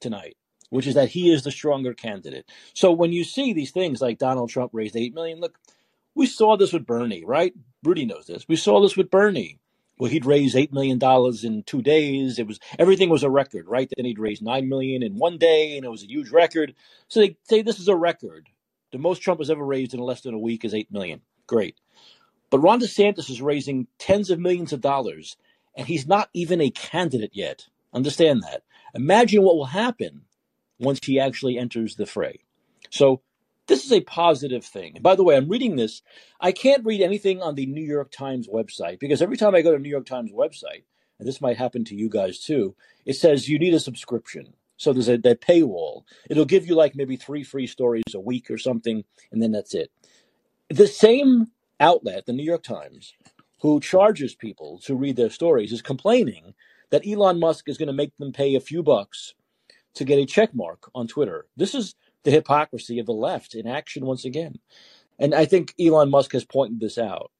Speaker 1: tonight, which is that he is the stronger candidate. So when you see these things like Donald Trump raised eight million, look, we saw this with Bernie, right? Rudy knows this. We saw this with Bernie well, he'd raise eight million dollars in two days. It was everything was a record, right? Then he'd raise nine million in one day, and it was a huge record. So they say this is a record. The most Trump has ever raised in less than a week is eight million. Great, but Ron DeSantis is raising tens of millions of dollars, and he's not even a candidate yet. Understand that. Imagine what will happen once he actually enters the fray. So this is a positive thing. And by the way, I'm reading this. I can't read anything on the New York Times website because every time I go to the New York Times website, and this might happen to you guys too, it says you need a subscription. So there's a that paywall. It'll give you like maybe three free stories a week or something, and then that's it. The same outlet, the New York Times, who charges people to read their stories, is complaining that Elon Musk is going to make them pay a few bucks to get a check mark on Twitter. This is the hypocrisy of the left in action once again. And I think Elon Musk has pointed this out.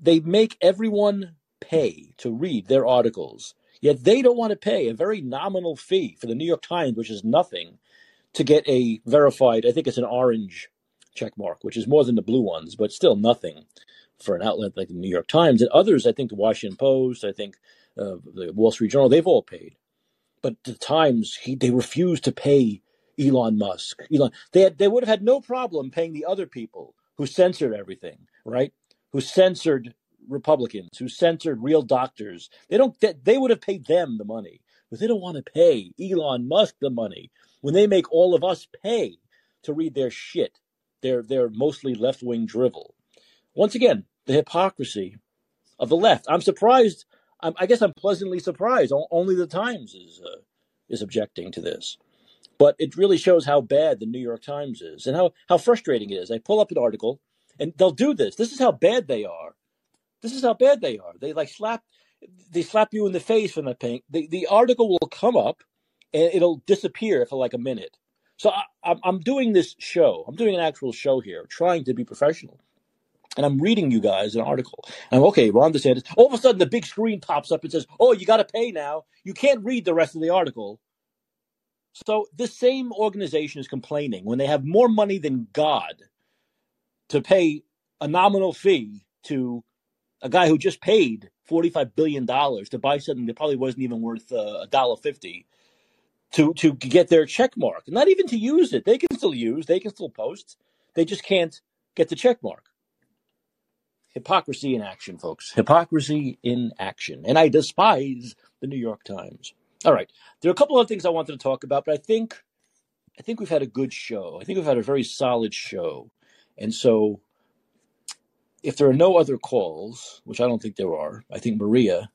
Speaker 1: They make everyone pay to read their articles, yet they don't want to pay a very nominal fee for the New York Times, which is nothing, to get a verified, I think it's an orange check mark, which is more than the blue ones, but still nothing for an outlet like the New York Times. And others, I think the Washington Post, I think uh, the Wall Street Journal, they've all paid. But the Times, he, they refuse to pay Elon Musk. Elon, they had, they would have had no problem paying the other people who censored everything, right? Who censored Republicans, who censored real doctors. They don't. They, they would have paid them the money, but they don't want to pay Elon Musk the money when they make all of us pay to read their shit. Their mostly left wing drivel. Once again, the hypocrisy of the left. I'm surprised. I'm, i guess I'm pleasantly surprised. Only the Times is uh, is objecting to this. But it really shows how bad the New York Times is and how, how frustrating it is. I pull up an article and they'll do this. This is how bad they are. This is how bad they are. They like slap they slap you in the face from the pink. The the article will come up and it'll disappear for like a minute. So I, I'm doing this show. I'm doing an actual show here, trying to be professional. And I'm reading you guys an article. And I'm okay, Ron DeSantis. All of a sudden, the big screen pops up and says, "Oh, you got to pay now. You can't read the rest of the article so this same organization is complaining when they have more money than God to pay a nominal fee to a guy who just paid forty-five billion dollars to buy something that probably wasn't even worth uh, a dollar fifty to to get their check mark. Not even to use it. They can still use. They can still post. They just can't get the check mark. Hypocrisy in action, folks. Hypocrisy in action. And I despise the New York Times. All right. There are a couple of other things I wanted to talk about, but I think I think we've had a good show. I think we've had a very solid show. And so if there are no other calls, which I don't think there are, I think Maria,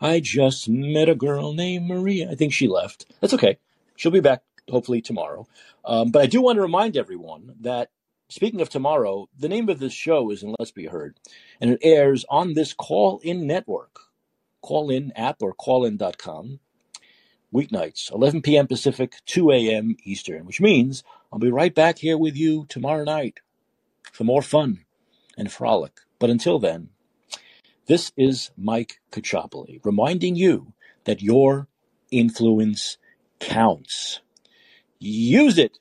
Speaker 1: I just met a girl named Maria. I think she left. That's okay. She'll be back hopefully tomorrow. Um, but I do want to remind everyone that speaking of tomorrow, the name of this show is And Let's Be Heard, and it airs on this Callin network, Callin app or callin.com, weeknights, 11 p.m. Pacific, 2 a.m. Eastern, which means I'll be right back here with you tomorrow night for more fun and frolic. But until then, this is Mike Caccioppoli reminding you that your influence counts. Use it